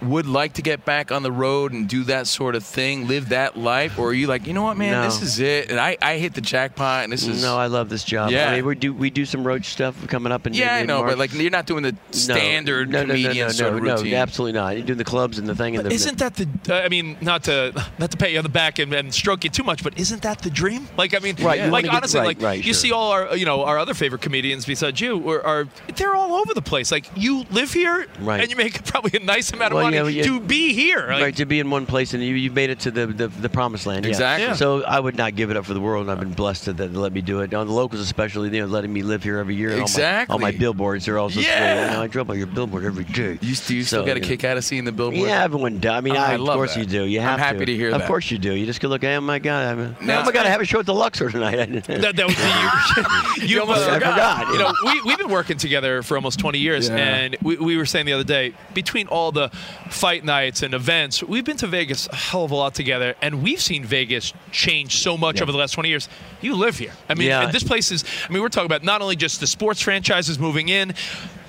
would like to get back on the road and do that sort of thing, live that life, or are you like, you know what, man, No. this is it, and I, I hit the jackpot, and this is No, I love this job. Yeah. I mean, we do we do some roach stuff coming up in yeah, I in know, March. but like you're not doing the standard no, no, no, comedian no, no, sort of no, routine. No, absolutely not. You're doing the clubs and the thing and the. Isn't that the? Uh, I mean, not to not to pat you on the back and, and stroke you too much, but isn't that the dream? Like, I mean, Right, you like wanna get- honestly, right, like right, you sure. see all our you know our other favorite comedians besides you are, are they're all over the place. Like you live here, Right. and you make probably a nice amount of Well, money yeah. to be here. Like, right to be in one place and you you made it to the the, the promised land. Exactly. Yeah. So I would not give it up for the world. and I've been blessed to, they let me do it. On the locals, especially, you know, letting me live here every year. and all my- Exactly. All my, billboards are also. Yeah. You know, I drove by your billboard every day. You, do you still So, get a kick out of seeing the billboard? Yeah, everyone does. I mean, Oh, I, I of course that. you do. You I'm happy to hear Of that. course you do. You just go look. Hey, oh my God! I'm, Now- oh my God! I have a show at the Luxor tonight. that, that was you. you almost forgot. forgot, You know, we, we've been working together for almost 20 years, and we, we were saying the other day, between all the fight nights and events, we've been to Vegas a hell of a lot together, and we've seen Vegas change so much over the last 20 years. You live here. I mean, Yeah. this place is, I mean, we're talking about not only just the sports franchises moving in,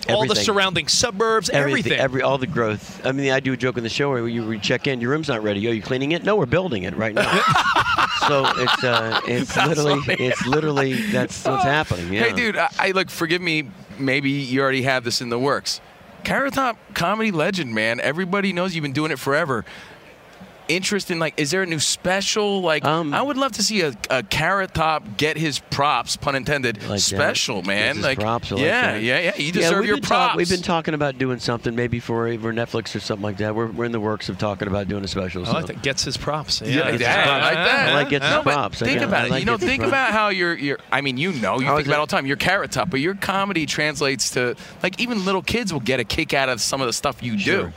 all the surrounding suburbs, everything. every all the growth. I mean, I do a joke in the show where you we check in, your room's not ready. Are you cleaning it? No, we're building it right now. so it's uh, it's That's literally funny. it's literally that's what's happening. Yeah. Hey, dude, I, I look. Forgive me. Maybe you already have this in the works. Carrot Top comedy legend, man. Everybody knows you've been doing it forever. Interest in like, is there a new special? Like, Um, I would love to see a, a Carrot Top get his props, pun intended, Like that. special, man. His like, props, I like yeah, that. yeah, yeah. You deserve we've your been talk- props. we've been talking about doing something maybe for for Netflix or something like that. We're, we're in the works of talking about doing a special. I like that. Gets his props. Yeah, Yeah, yeah, his I like that. I like gets his No, but props. I Think got- about I it. like you know, think props. about how you're. you're I mean, you know, you How think about it it- all the time. Your Carrot Top, but your comedy translates to like even little kids will get a kick out of some of the stuff you do.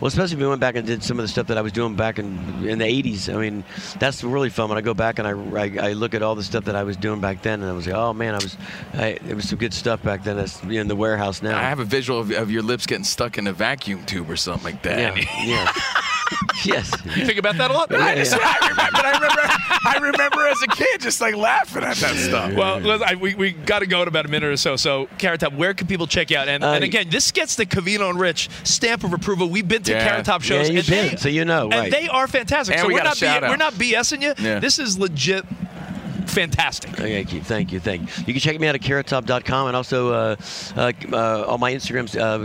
Well, especially if we went back and did some of the stuff that I was doing back in in the '80s. I mean, that's really fun when I go back and I, I, I look at all the stuff that I was doing back then, and I was like, oh man, I was, I, it was some good stuff back then. That's in the warehouse now. I have a visual of, of your lips getting stuck in a vacuum tube or something like that. yeah, yeah, yes. You think about that a lot? I, just, I remember, but I remember, I remember as a kid just like laughing at that stuff. Well, listen, I, we, we got to go in about a minute or so. So, Carrot Top, where can people check you out? And, Uh, and again, this gets the Covino and Rich stamp of approval. We've been to Yeah. Carrot Top shows, Yeah, you've been, they, so you know, and they are fantastic. And so we we're got a not shout B- out. we're not BSing you. Yeah. This is legit fantastic. Thank you, thank you, thank you. You can check me out at carrottop.com and also uh, uh, uh, on my Instagrams, uh,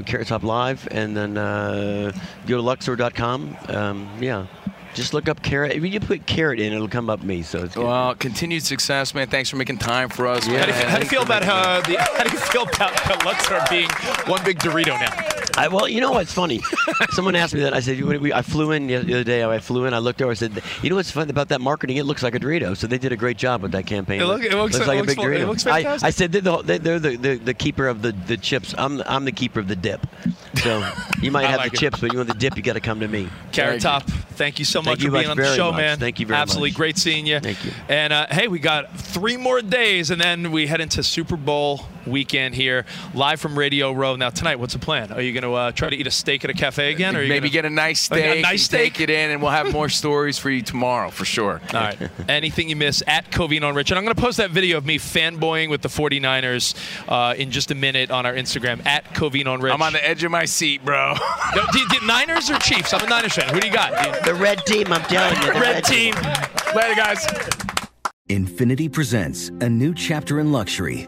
Live, and then uh, go to luxor.com. Um, yeah, just look up carrot. If you put carrot in, it'll come up me. So it's good. Well, continued success, man. Thanks for making time for us. Yeah. How do you, how do you feel about uh, the, how do you feel about the Luxor being one big Dorito now? I, well, you know what's funny? Someone asked me that. I said, "You- we- I flew in the other day. I flew in. I looked over. I said, you know what's fun about that marketing? It looks like a Dorito. So they did a great job with that campaign. It look- it looks- like it a looks big Dorito. it looks I, fantastic. I said they're, the, they- they're the, the, the keeper of the, the chips. I'm I'm the keeper of the dip. So you might have like the it. chips, but you want the dip, you got to come to me. Carrot Top, thank you so much you for being much on the show, much. man. Thank you very Absolutely much. Absolutely great seeing you. Thank you. And uh, hey, we got three more days, and then we head into Super Bowl weekend here, live from Radio Row. Now tonight, what's the plan? Are you going to uh, try to eat a steak at a cafe again, or are you Maybe gonna... get a nice A- a steak, nice take steak? it in, and we'll have more stories for you tomorrow for sure. All right. Anything you miss at Covino and Rich. And I'm going to post that video of me fanboying with the 49ers uh, in just a minute on our Instagram at Covino and Rich. I'm on the edge of my seat, bro. No, do you- do- Niners or Chiefs? I'm a Niners fan. Who do you got? The red team, I'm telling you. The Red team. Later, guys. Infiniti presents a new chapter in luxury,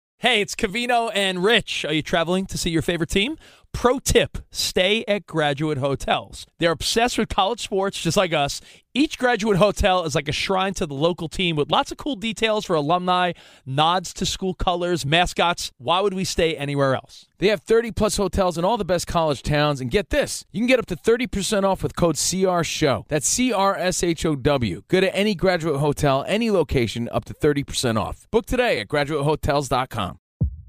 Hey, it's Covino and Rich. Are you traveling to see your favorite team? Pro tip stay at graduate hotels. They're obsessed with college sports, just like us. Each graduate hotel is like a shrine to the local team with lots of cool details for alumni, nods to school colors, mascots. Why would we stay anywhere else? They have 30 plus hotels in all the best college towns. And get this you can get up to 30% off with code CRSHOW. That's C R S H O W. Go to any graduate hotel, any location, up to 30% off. Book today at graduatehotels.com.